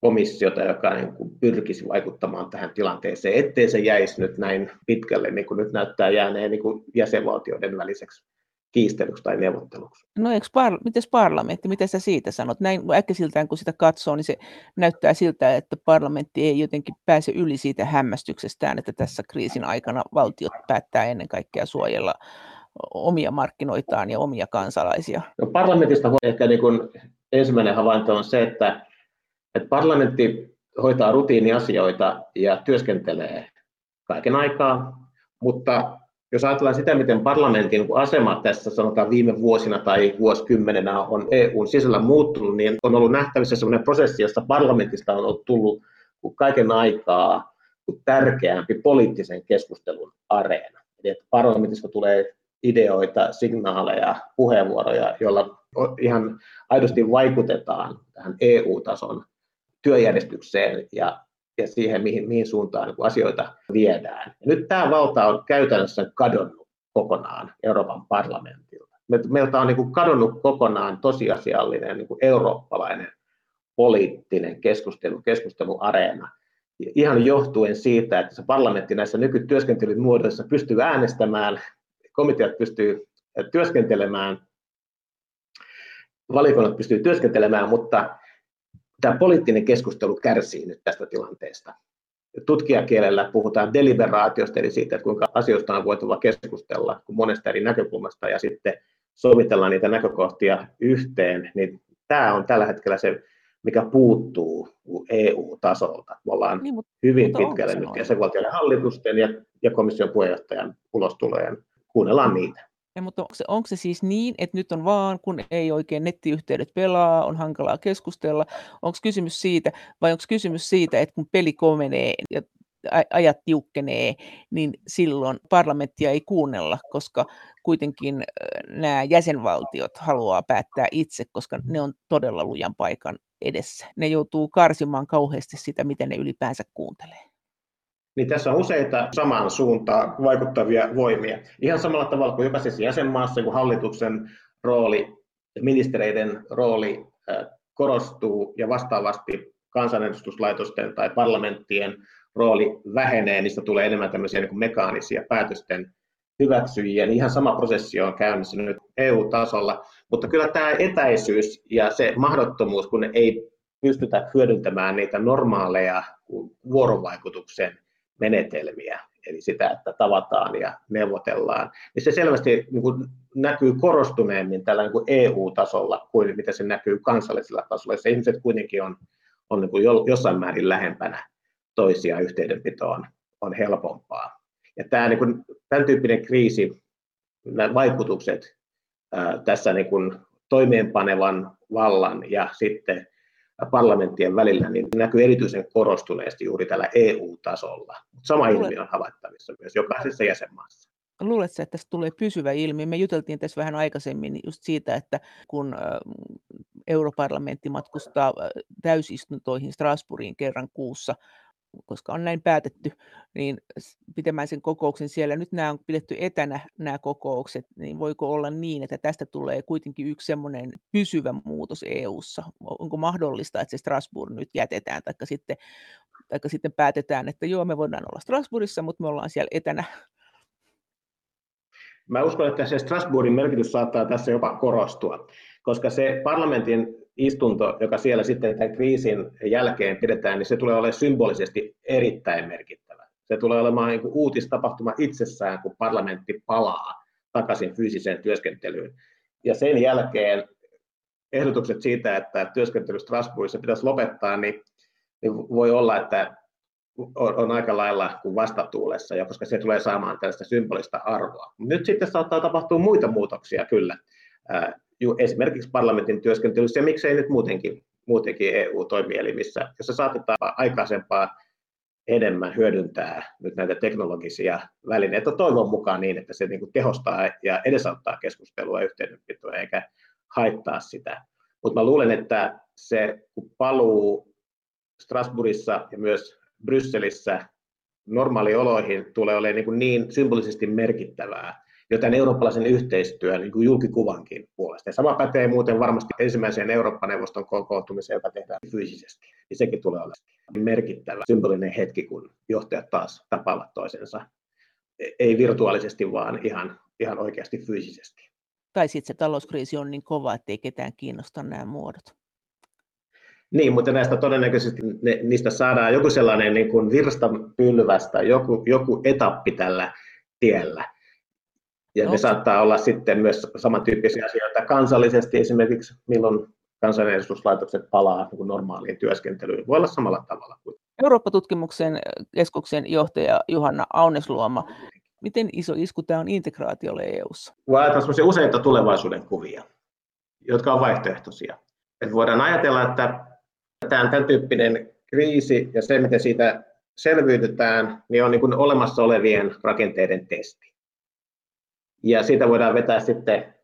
komissiota, joka niin kuin pyrkisi vaikuttamaan tähän tilanteeseen, ettei se jäisi nyt näin pitkälle, niin kuin nyt näyttää jääneen niin kuin jäsenvaltioiden väliseksi kiistelyksi tai neuvotteluksi. No eikö par, mites parlamentti, mitä sä siitä sanot? Näin äkkisiltään kun sitä katsoo, niin se näyttää siltä, että parlamentti ei jotenkin pääse yli siitä hämmästyksestään, että tässä kriisin aikana valtiot päättää ennen kaikkea suojella omia markkinoitaan ja omia kansalaisia. No parlamentista ehkä niin kuin ensimmäinen havainto on se, että, että parlamentti hoitaa rutiiniasioita ja työskentelee kaiken aikaa, mutta jos ajatellaan sitä, miten parlamentin asema tässä sanotaan viime vuosina tai vuosikymmenenä on EUn sisällä muuttunut, niin on ollut nähtävissä sellainen prosessi, jossa parlamentista on ollut tullut kaiken aikaa tärkeämpi poliittisen keskustelun areena. Eli että parlamentista tulee ideoita, signaaleja, puheenvuoroja, joilla ihan aidosti vaikutetaan tähän EU-tason työjärjestykseen ja, ja siihen, mihin, mihin suuntaan niin asioita viedään. Ja nyt tämä valta on käytännössä kadonnut kokonaan Euroopan parlamentilta. Meiltä on niin kuin kadonnut kokonaan tosiasiallinen niin kuin eurooppalainen poliittinen keskustelu, keskusteluareena. Ihan johtuen siitä, että se parlamentti näissä nykytyöskentelyn muodoissa pystyy äänestämään, komiteat pystyy työskentelemään, valiokunnat pystyy työskentelemään, mutta tämä poliittinen keskustelu kärsii nyt tästä tilanteesta. Tutkijakielellä puhutaan deliberaatiosta, eli siitä, että kuinka asioista on voitava keskustella monesta eri näkökulmasta ja sitten sovitellaan niitä näkökohtia yhteen, niin tämä on tällä hetkellä se, mikä puuttuu EU-tasolta. Me ollaan niin, mutta, hyvin mutta pitkälle nyt jäsenvaltioiden hallitusten ja, ja komission puheenjohtajan ulostulojen. Kuunnellaan niitä. Ja, mutta onko se, onko se siis niin, että nyt on vaan, kun ei oikein nettiyhteydet pelaa, on hankalaa keskustella, onko kysymys siitä, vai onko kysymys siitä, että kun peli komenee ja ajat tiukkenee, niin silloin parlamenttia ei kuunnella, koska kuitenkin nämä jäsenvaltiot haluaa päättää itse, koska ne on todella lujan paikan edessä. Ne joutuu karsimaan kauheasti sitä, miten ne ylipäänsä kuuntelee niin tässä on useita samaan suuntaan vaikuttavia voimia. Ihan samalla tavalla kuin jokaisessa jäsenmaassa, kun hallituksen rooli ministereiden rooli korostuu ja vastaavasti kansanedustuslaitosten tai parlamenttien rooli vähenee, niistä tulee enemmän tämmöisiä niin kuin mekaanisia päätösten hyväksyjiä, niin ihan sama prosessi on käynnissä nyt EU-tasolla, mutta kyllä tämä etäisyys ja se mahdottomuus, kun ei pystytä hyödyntämään niitä normaaleja vuorovaikutuksen menetelmiä, eli sitä, että tavataan ja neuvotellaan, niin se selvästi niin kuin näkyy korostuneemmin tällä niin kuin EU-tasolla kuin mitä se näkyy kansallisella tasolla, jossa ihmiset kuitenkin on, on niin kuin jossain määrin lähempänä toisia yhteydenpito on, on helpompaa. Ja tämä, niin kuin, tämän tyyppinen kriisi, nämä vaikutukset ää, tässä niin kuin toimeenpanevan vallan ja sitten parlamenttien välillä niin näkyy erityisen korostuneesti juuri tällä EU-tasolla. Sama Luulet... ilmiö on havaittavissa myös jokaisessa jäsenmaassa. Luuletko, että tästä tulee pysyvä ilmiö? Me juteltiin tässä vähän aikaisemmin just siitä, että kun europarlamentti matkustaa täysistuntoihin Strasbourgiin kerran kuussa, koska on näin päätetty, niin pitämään sen kokouksen siellä. Nyt nämä on pidetty etänä nämä kokoukset, niin voiko olla niin, että tästä tulee kuitenkin yksi semmoinen pysyvä muutos EU:ssa? Onko mahdollista, että se Strasbourg nyt jätetään, tai sitten, tai sitten päätetään, että joo, me voidaan olla Strasbourgissa, mutta me ollaan siellä etänä Mä uskon, että se Strasbourgin merkitys saattaa tässä jopa korostua, koska se parlamentin istunto, joka siellä sitten tämän kriisin jälkeen pidetään, niin se tulee olemaan symbolisesti erittäin merkittävä. Se tulee olemaan niin kuin uutistapahtuma itsessään, kun parlamentti palaa takaisin fyysiseen työskentelyyn. Ja sen jälkeen ehdotukset siitä, että työskentely Strasbourgissa pitäisi lopettaa, niin, niin voi olla, että on, on aika lailla kuin vastatuulessa, ja koska se tulee saamaan tällaista symbolista arvoa. Nyt sitten saattaa tapahtua muita muutoksia kyllä, esimerkiksi parlamentin työskentelyssä, ja miksei nyt muutenkin, muutenkin EU-toimielimissä, jossa saatetaan aikaisempaa enemmän hyödyntää nyt näitä teknologisia välineitä toivon mukaan niin, että se niin kuin tehostaa ja edesauttaa keskustelua ja yhteydenpitoa eikä haittaa sitä. Mutta mä luulen, että se paluu Strasbourgissa ja myös Brysselissä normaalioloihin tulee olemaan niin, niin symbolisesti merkittävää, joten eurooppalaisen yhteistyön niin kuin julkikuvankin puolesta. Ja sama pätee muuten varmasti ensimmäiseen Eurooppa-neuvoston kokoontumiseen, joka tehdään fyysisesti. Niin sekin tulee olemaan merkittävä symbolinen hetki, kun johtajat taas tapaavat toisensa. Ei virtuaalisesti, vaan ihan, ihan oikeasti fyysisesti. Tai sitten se talouskriisi on niin kova, että ei ketään kiinnosta nämä muodot. Niin, mutta näistä todennäköisesti ne, niistä saadaan joku sellainen niin kuin virstapylvästä, joku, joku etappi tällä tiellä. Ja no. ne saattaa olla sitten myös samantyyppisiä asioita kansallisesti, esimerkiksi milloin kansanedustuslaitokset palaa niin normaaliin työskentelyyn. Voi olla samalla tavalla. Kuin. Eurooppa-tutkimuksen keskuksen johtaja Juhanna Aunesluoma. Miten iso isku tämä on integraatiolle EU-ssa? Voi useita tulevaisuuden kuvia, jotka on vaihtoehtoisia. Et voidaan ajatella, että tämän, tämän tyyppinen kriisi ja se, miten siitä selviydytään, niin on niin kuin olemassa olevien rakenteiden testi. Ja siitä voidaan vetää sitten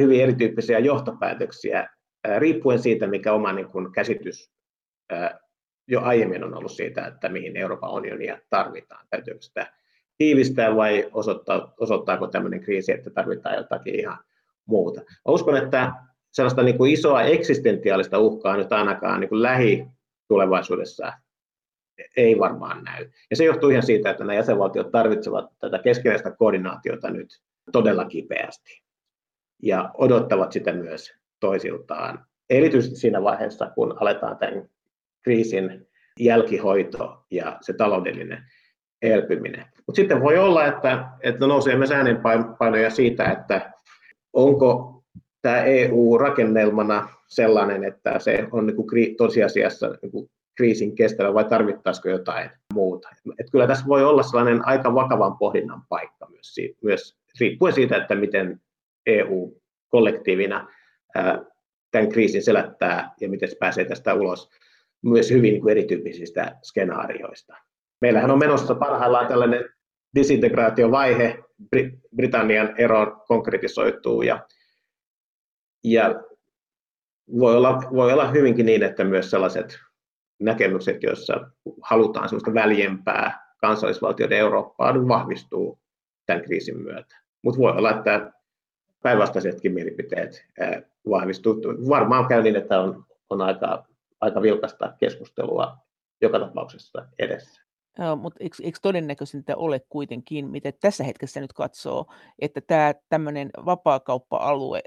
hyvin erityyppisiä johtopäätöksiä, riippuen siitä, mikä oma niin kuin käsitys jo aiemmin on ollut siitä, että mihin Euroopan unionia tarvitaan. Täytyykö sitä tiivistää vai osoittaa, osoittaako tämmöinen kriisi, että tarvitaan jotakin ihan muuta. Mä uskon, että sellaista niin kuin isoa eksistentiaalista uhkaa nyt ainakaan niin kuin lähitulevaisuudessa ei varmaan näy. Ja se johtuu ihan siitä, että nämä jäsenvaltiot tarvitsevat tätä keskeistä koordinaatiota nyt todella kipeästi ja odottavat sitä myös toisiltaan. Erityisesti siinä vaiheessa, kun aletaan tämän kriisin jälkihoito ja se taloudellinen elpyminen. Mutta sitten voi olla, että, että nousee myös äänenpainoja siitä, että onko tämä EU rakennelmana sellainen, että se on niin kuin tosiasiassa niin kuin kriisin kestävä vai tarvittaisiko jotain muuta. Et kyllä tässä voi olla sellainen aika vakavan pohdinnan paikka myös, myös riippuen siitä, että miten EU kollektiivina tämän kriisin selättää ja miten se pääsee tästä ulos myös hyvin erityyppisistä skenaarioista. Meillähän on menossa parhaillaan tällainen disintegraatiovaihe, Britannian ero konkretisoituu ja, ja voi, olla, voi olla hyvinkin niin, että myös sellaiset näkemykset, joissa halutaan sellaista väljempää kansallisvaltioiden Eurooppaa, vahvistuu tämän kriisin myötä. Mutta voi olla, että päinvastaisetkin mielipiteet vahvistuu. Varmaan käy niin, että on, on aika, aika vilkasta keskustelua joka tapauksessa edessä. Joo, mutta eikö, eikö todennäköisintä ole kuitenkin, miten tässä hetkessä nyt katsoo, että tämä tämmöinen vapaakauppa-alue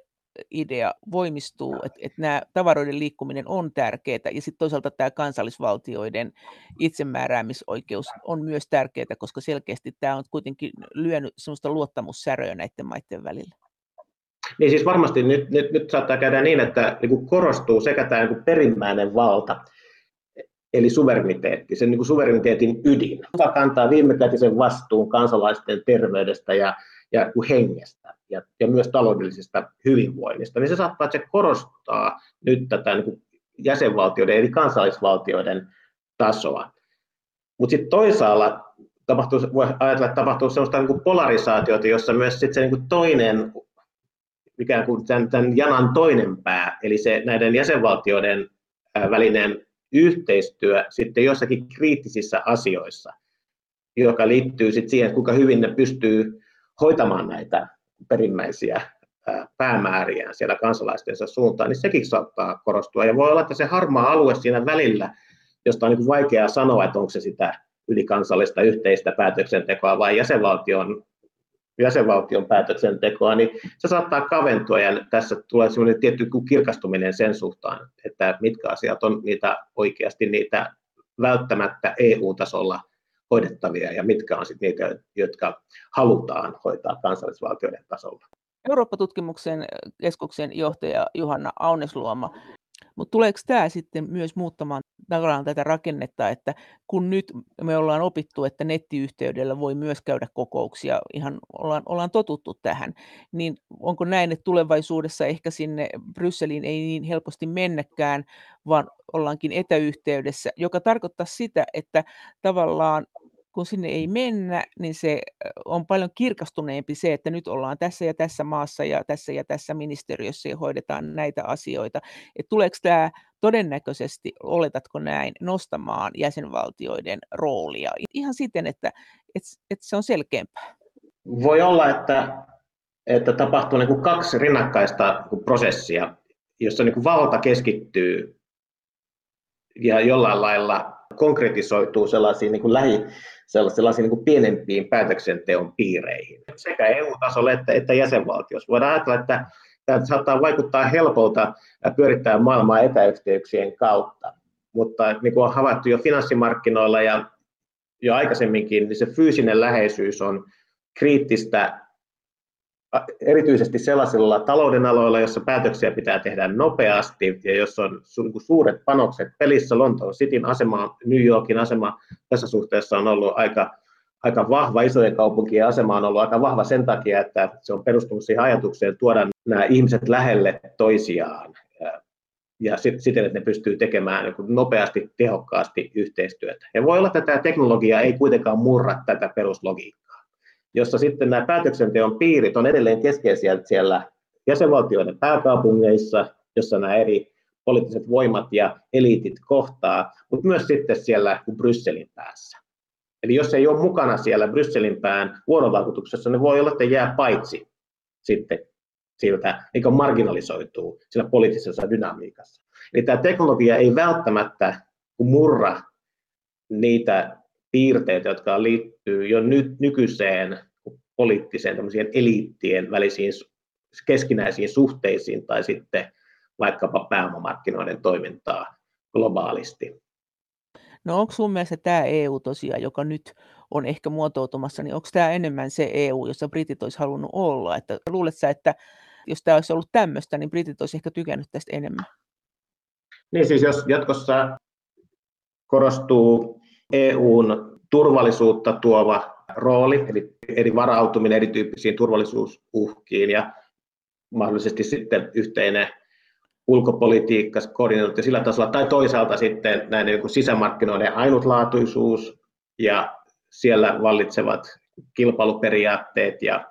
idea voimistuu, että, että nämä tavaroiden liikkuminen on tärkeää ja sitten toisaalta tämä kansallisvaltioiden itsemääräämisoikeus on myös tärkeää, koska selkeästi tämä on kuitenkin lyönyt sellaista luottamussäröä näiden maiden välillä. Niin siis varmasti nyt, nyt, nyt saattaa käydä niin, että niin kuin korostuu sekä tämä niin kuin perimmäinen valta, eli suvereniteetti, sen niin kuin suvereniteetin ydin, joka kantaa viimekätisen vastuun kansalaisten terveydestä ja, ja hengestä ja, ja myös taloudellisesta hyvinvoinnista, niin se saattaa, että se korostaa nyt tätä niin kuin jäsenvaltioiden eli kansallisvaltioiden tasoa. Mutta sitten toisaalla tapahtuu, voi ajatella, että tapahtuu sellaista niin kuin polarisaatiota, jossa myös sit se niin kuin toinen, ikään kuin tämän, tämän janan toinen pää, eli se näiden jäsenvaltioiden välinen yhteistyö sitten jossakin kriittisissä asioissa, joka liittyy sitten siihen, kuinka hyvin ne pystyy hoitamaan näitä perimmäisiä päämääriään siellä kansalaistensa suuntaan, niin sekin saattaa korostua. Ja voi olla, että se harmaa alue siinä välillä, josta on niin vaikeaa sanoa, että onko se sitä ylikansallista yhteistä päätöksentekoa vai jäsenvaltion, jäsenvaltion päätöksentekoa, niin se saattaa kaventua ja tässä tulee sellainen tietty kirkastuminen sen suhtaan, että mitkä asiat on niitä oikeasti niitä välttämättä EU-tasolla hoidettavia ja mitkä on sitten niitä, jotka halutaan hoitaa kansallisvaltioiden tasolla. Eurooppa-tutkimuksen keskuksen johtaja Juhanna Aunesluoma. Mutta tuleeko tämä sitten myös muuttamaan tavallaan tätä rakennetta, että kun nyt me ollaan opittu, että nettiyhteydellä voi myös käydä kokouksia, ihan ollaan, ollaan totuttu tähän, niin onko näin, että tulevaisuudessa ehkä sinne Brysseliin ei niin helposti mennäkään, vaan ollaankin etäyhteydessä, joka tarkoittaa sitä, että tavallaan kun sinne ei mennä, niin se on paljon kirkastuneempi se, että nyt ollaan tässä ja tässä maassa ja tässä ja tässä ministeriössä ja hoidetaan näitä asioita. Et tuleeko tämä todennäköisesti, oletatko näin, nostamaan jäsenvaltioiden roolia ihan siten, että, että, että se on selkeämpää? Voi olla, että, että tapahtuu niin kuin kaksi rinnakkaista prosessia, jossa niin kuin valta keskittyy ja jollain lailla konkretisoituu sellaisiin niin kuin lähi, sellaisiin niin pienempiin päätöksenteon piireihin sekä EU-tasolla että, että jäsenvaltiossa. Voidaan ajatella, että tämä saattaa vaikuttaa helpolta pyörittää maailmaa etäyhteyksien kautta, mutta niin kuin on havaittu jo finanssimarkkinoilla ja jo aikaisemminkin, niin se fyysinen läheisyys on kriittistä erityisesti sellaisilla talouden aloilla, jossa päätöksiä pitää tehdä nopeasti ja jos on niinku suuret panokset pelissä, Lontoon Cityn asema, New Yorkin asema tässä suhteessa on ollut aika, aika vahva, isojen kaupunkien asema on ollut aika vahva sen takia, että se on perustunut siihen ajatukseen tuoda nämä ihmiset lähelle toisiaan. Ja siten, että ne pystyy tekemään niin nopeasti, tehokkaasti yhteistyötä. Ja voi olla, että tämä teknologia ei kuitenkaan murra tätä peruslogiikkaa, jossa sitten nämä päätöksenteon piirit on edelleen keskeisiä siellä jäsenvaltioiden pääkaupungeissa, jossa nämä eri poliittiset voimat ja eliitit kohtaa, mutta myös sitten siellä Brysselin päässä. Eli jos ei ole mukana siellä Brysselin pään vuorovaikutuksessa, niin voi olla, että jää paitsi sitten siltä niin marginalisoituu sillä poliittisessa dynamiikassa. Eli tämä teknologia ei välttämättä murra niitä piirteitä, jotka liittyy jo nyt nykyiseen poliittiseen eliittien välisiin keskinäisiin suhteisiin tai sitten vaikkapa pääomamarkkinoiden toimintaa globaalisti. No onko sun mielestä tämä EU tosiaan, joka nyt on ehkä muotoutumassa, niin onko tämä enemmän se EU, jossa britit olisi halunnut olla? Että luuletko sä, että jos tämä olisi ollut tämmöistä, niin britit olisi ehkä tykännyt tästä enemmän. Niin siis jos jatkossa korostuu EUn turvallisuutta tuova rooli, eli eri varautuminen erityyppisiin turvallisuusuhkiin ja mahdollisesti sitten yhteinen ulkopolitiikka, koordinointi sillä tasolla, tai toisaalta sitten näiden niin sisämarkkinoiden ainutlaatuisuus ja siellä vallitsevat kilpailuperiaatteet ja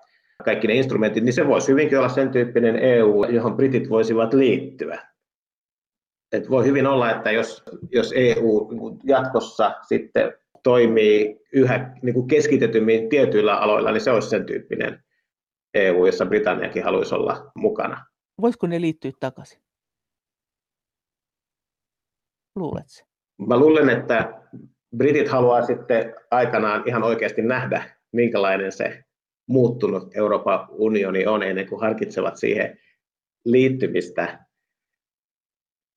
kaikki ne instrumentit, niin se voisi hyvinkin olla sen tyyppinen EU, johon britit voisivat liittyä. Et voi hyvin olla, että jos, jos EU jatkossa sitten toimii yhä niin kuin keskitetymmin tietyillä aloilla, niin se olisi sen tyyppinen EU, jossa Britanniakin haluaisi olla mukana. Voisiko ne liittyä takaisin? Luuletko? Mä luulen, että britit haluaa sitten aikanaan ihan oikeasti nähdä, minkälainen se muuttunut Euroopan unioni on ennen kuin harkitsevat siihen liittymistä.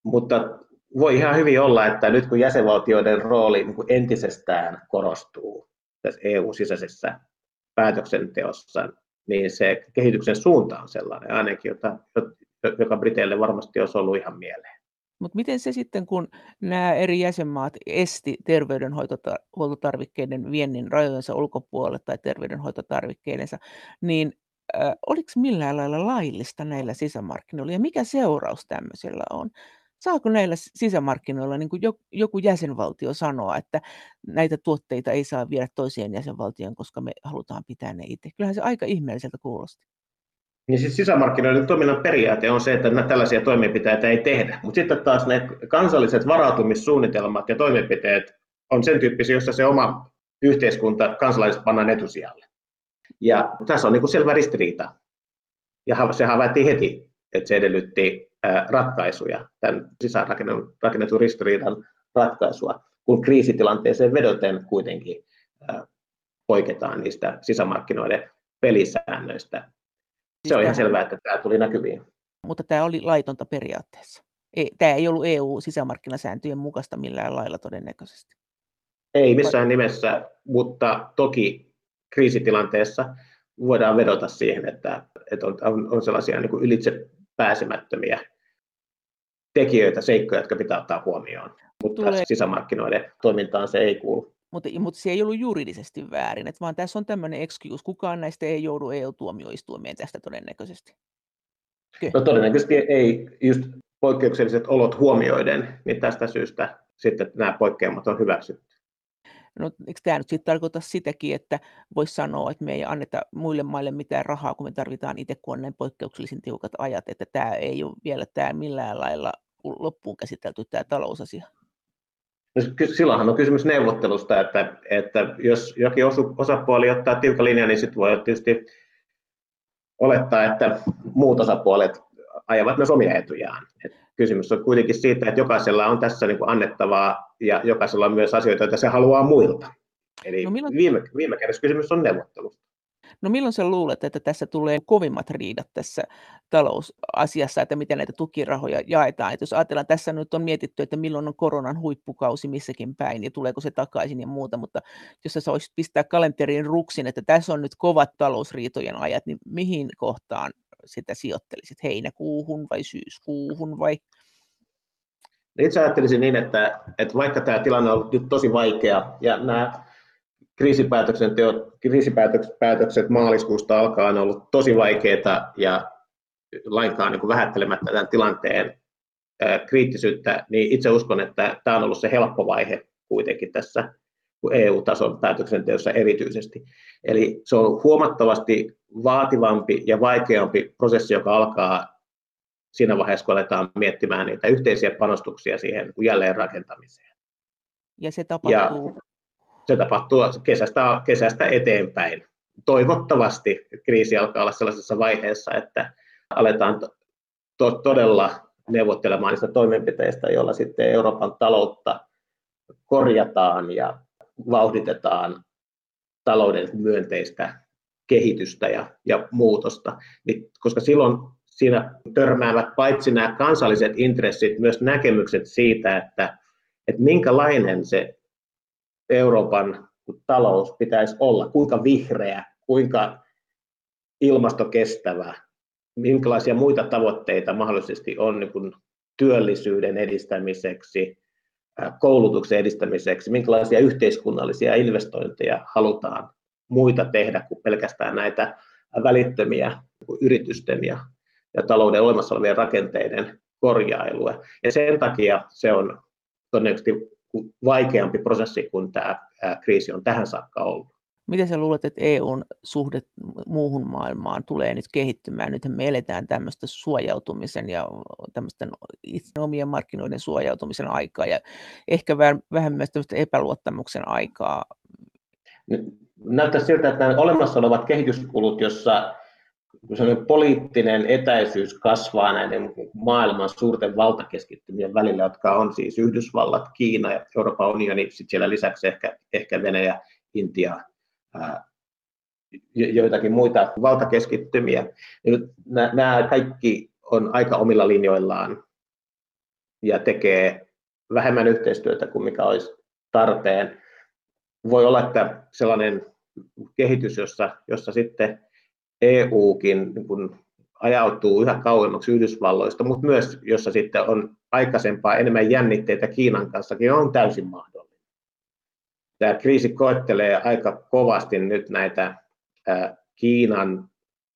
Mutta voi ihan hyvin olla, että nyt kun jäsenvaltioiden rooli niin kuin entisestään korostuu tässä EU-sisäisessä päätöksenteossa, niin se kehityksen suunta on sellainen ainakin, jota, joka Briteille varmasti olisi ollut ihan mieleen. Mutta miten se sitten, kun nämä eri jäsenmaat esti terveydenhuoltotarvikkeiden viennin rajojensa ulkopuolelle tai terveydenhoitotarvikkeidensa, niin äh, oliko millään lailla laillista näillä sisämarkkinoilla ja mikä seuraus tämmöisellä on? Saako näillä sisämarkkinoilla niin kuin joku jäsenvaltio sanoa, että näitä tuotteita ei saa viedä toiseen jäsenvaltioon, koska me halutaan pitää ne itse? Kyllähän se aika ihmeelliseltä kuulosti. Niin siis sisämarkkinoiden toiminnan periaate on se, että tällaisia toimenpiteitä ei tehdä. Mutta sitten taas ne kansalliset varautumissuunnitelmat ja toimenpiteet on sen tyyppisiä, jossa se oma yhteiskunta, kansalaiset pannaan etusijalle. Ja tässä on niin kuin selvä ristiriita. Ja se havaittiin heti, että se edellytti ratkaisuja, tämän sisäänrakennetun ristiriidan ratkaisua, kun kriisitilanteeseen vedoten kuitenkin poiketaan niistä sisämarkkinoiden pelisäännöistä. Se on ihan selvää, että tämä tuli näkyviin. Mutta tämä oli laitonta periaatteessa. Ei, tämä ei ollut EU-sisämarkkinasääntöjen mukaista millään lailla todennäköisesti. Ei missään nimessä, mutta toki kriisitilanteessa voidaan vedota siihen, että, että on, on sellaisia niin kuin ylitse pääsemättömiä tekijöitä, seikkoja, jotka pitää ottaa huomioon. Mutta Tulee... sisämarkkinoiden toimintaan se ei kuulu. Mutta, mutta se ei ollut juridisesti väärin, että vaan tässä on tämmöinen excuse. Kukaan näistä ei joudu EU-tuomioistuimeen tästä todennäköisesti. Okay. No todennäköisesti ei just poikkeukselliset olot huomioiden, niin tästä syystä sitten nämä poikkeamat on hyväksytty. No, eikö tämä nyt sitten tarkoita sitäkin, että voisi sanoa, että me ei anneta muille maille mitään rahaa, kun me tarvitaan itse, kun on näin poikkeuksellisen tiukat ajat, että tämä ei ole vielä tämä millään lailla loppuun käsitelty tämä talousasia? No, silloinhan on kysymys neuvottelusta, että, että jos jokin osapuoli ottaa tiukan linjan, niin sitten voi tietysti olettaa, että muut osapuolet ajavat myös omia etujaan. Et kysymys on kuitenkin siitä, että jokaisella on tässä niin kuin annettavaa ja jokaisella on myös asioita, joita se haluaa muilta. Eli no milloin... viime, viime kädessä kysymys on neuvottelusta. No milloin sä luulet, että tässä tulee kovimmat riidat tässä talousasiassa, että miten näitä tukirahoja jaetaan? Että jos ajatellaan, tässä nyt on mietitty, että milloin on koronan huippukausi missäkin päin ja tuleeko se takaisin ja muuta, mutta jos sä voisit pistää kalenteriin ruksin, että tässä on nyt kovat talousriitojen ajat, niin mihin kohtaan sitä sijoittelisit? Heinäkuuhun vai syyskuuhun vai? Itse ajattelisin niin, että, että vaikka tämä tilanne on ollut nyt tosi vaikea ja nämä kriisipäätökset maaliskuusta alkaen on ollut tosi vaikeita ja lainkaan niin vähättelemättä tämän tilanteen kriittisyyttä, niin itse uskon, että tämä on ollut se helppo vaihe kuitenkin tässä EU-tason päätöksenteossa erityisesti. Eli se on huomattavasti vaativampi ja vaikeampi prosessi, joka alkaa siinä vaiheessa, kun aletaan miettimään niitä yhteisiä panostuksia siihen jälleenrakentamiseen. Ja se tapahtuu ja se tapahtuu kesästä, kesästä eteenpäin. Toivottavasti kriisi alkaa olla sellaisessa vaiheessa, että aletaan to- todella neuvottelemaan niistä toimenpiteistä, joilla sitten Euroopan taloutta korjataan ja vauhditetaan talouden myönteistä kehitystä ja, ja muutosta, niin, koska silloin siinä törmäävät paitsi nämä kansalliset intressit, myös näkemykset siitä, että, että minkälainen se Euroopan talous pitäisi olla, kuinka vihreä, kuinka ilmastokestävä, minkälaisia muita tavoitteita mahdollisesti on niin kuin työllisyyden edistämiseksi, koulutuksen edistämiseksi, minkälaisia yhteiskunnallisia investointeja halutaan muita tehdä kuin pelkästään näitä välittömiä yritysten ja, ja talouden olemassa olevien rakenteiden korjailua. Ja sen takia se on todennäköisesti vaikeampi prosessi kuin tämä kriisi on tähän saakka ollut. Miten sä luulet, että EUn suhde muuhun maailmaan tulee nyt kehittymään? Nyt me eletään tämmöistä suojautumisen ja tämmöisten omien markkinoiden suojautumisen aikaa ja ehkä vähän myös tämmöistä epäluottamuksen aikaa. Näyttää siltä, että nämä olemassa olevat kehityskulut, jossa poliittinen etäisyys kasvaa näiden maailman suurten valtakeskittymien välillä, jotka on siis Yhdysvallat, Kiina ja Euroopan unioni, sitten siellä lisäksi ehkä, ehkä Venäjä, Intia, ää, joitakin muita valtakeskittymiä. Nämä kaikki on aika omilla linjoillaan ja tekee vähemmän yhteistyötä kuin mikä olisi tarpeen. Voi olla, että sellainen kehitys, jossa, jossa sitten EUkin niin kuin ajautuu yhä kauemmaksi Yhdysvalloista, mutta myös jossa sitten on aikaisempaa enemmän jännitteitä Kiinan kanssakin, on täysin mahdollinen. Tämä kriisi koettelee aika kovasti nyt näitä Kiinan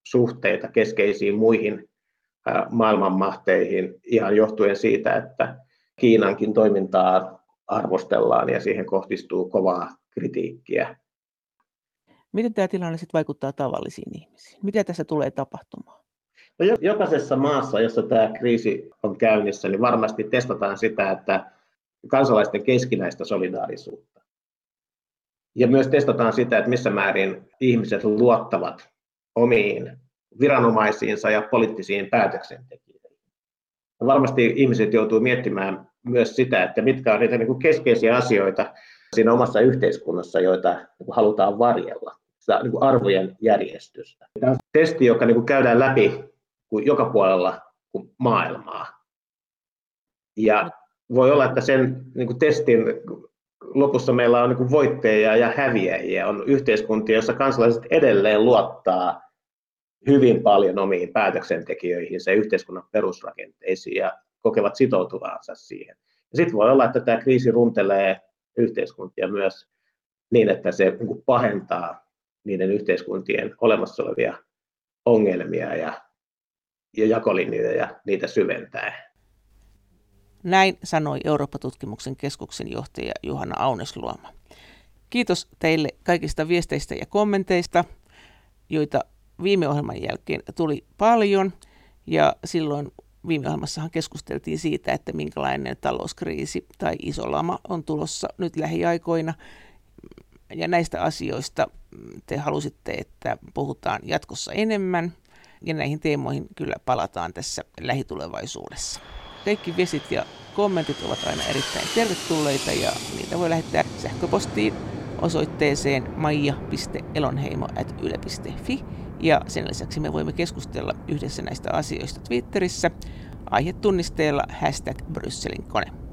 suhteita keskeisiin muihin maailmanmahteihin ihan johtuen siitä, että Kiinankin toimintaa arvostellaan ja siihen kohdistuu kovaa kritiikkiä. Miten tämä tilanne sitten vaikuttaa tavallisiin ihmisiin? Mitä tässä tulee tapahtumaan? No, jokaisessa maassa, jossa tämä kriisi on käynnissä, niin varmasti testataan sitä, että kansalaisten keskinäistä solidaarisuutta. Ja myös testataan sitä, että missä määrin ihmiset luottavat omiin viranomaisiinsa ja poliittisiin päätöksentekijöihin. Ja varmasti ihmiset joutuu miettimään myös sitä, että mitkä on niitä niin keskeisiä asioita siinä omassa yhteiskunnassa, joita halutaan varjella sitä niin kuin arvojen järjestystä. Tämä on testi, joka niin kuin käydään läpi kuin joka puolella maailmaa. Ja voi olla, että sen niin kuin testin lopussa meillä on niin kuin voittajia ja häviäjiä. On yhteiskuntia, joissa kansalaiset edelleen luottaa hyvin paljon omiin päätöksentekijöihin ja yhteiskunnan perusrakenteisiin ja kokevat sitoutuvansa siihen. Sitten voi olla, että tämä kriisi runtelee yhteiskuntia myös niin, että se niin pahentaa niiden yhteiskuntien olemassa olevia ongelmia ja, ja jakolinjoja ja niitä syventää. Näin sanoi Eurooppa-tutkimuksen keskuksen johtaja Juhana Aunesluoma. Kiitos teille kaikista viesteistä ja kommenteista, joita viime ohjelman jälkeen tuli paljon. Ja silloin viime ohjelmassahan keskusteltiin siitä, että minkälainen talouskriisi tai iso lama on tulossa nyt lähiaikoina ja näistä asioista te halusitte, että puhutaan jatkossa enemmän, ja näihin teemoihin kyllä palataan tässä lähitulevaisuudessa. Kaikki viestit ja kommentit ovat aina erittäin tervetulleita, ja niitä voi lähettää sähköpostiin osoitteeseen maija.elonheimo.yle.fi ja sen lisäksi me voimme keskustella yhdessä näistä asioista Twitterissä aihetunnisteella hashtag Brysselin kone.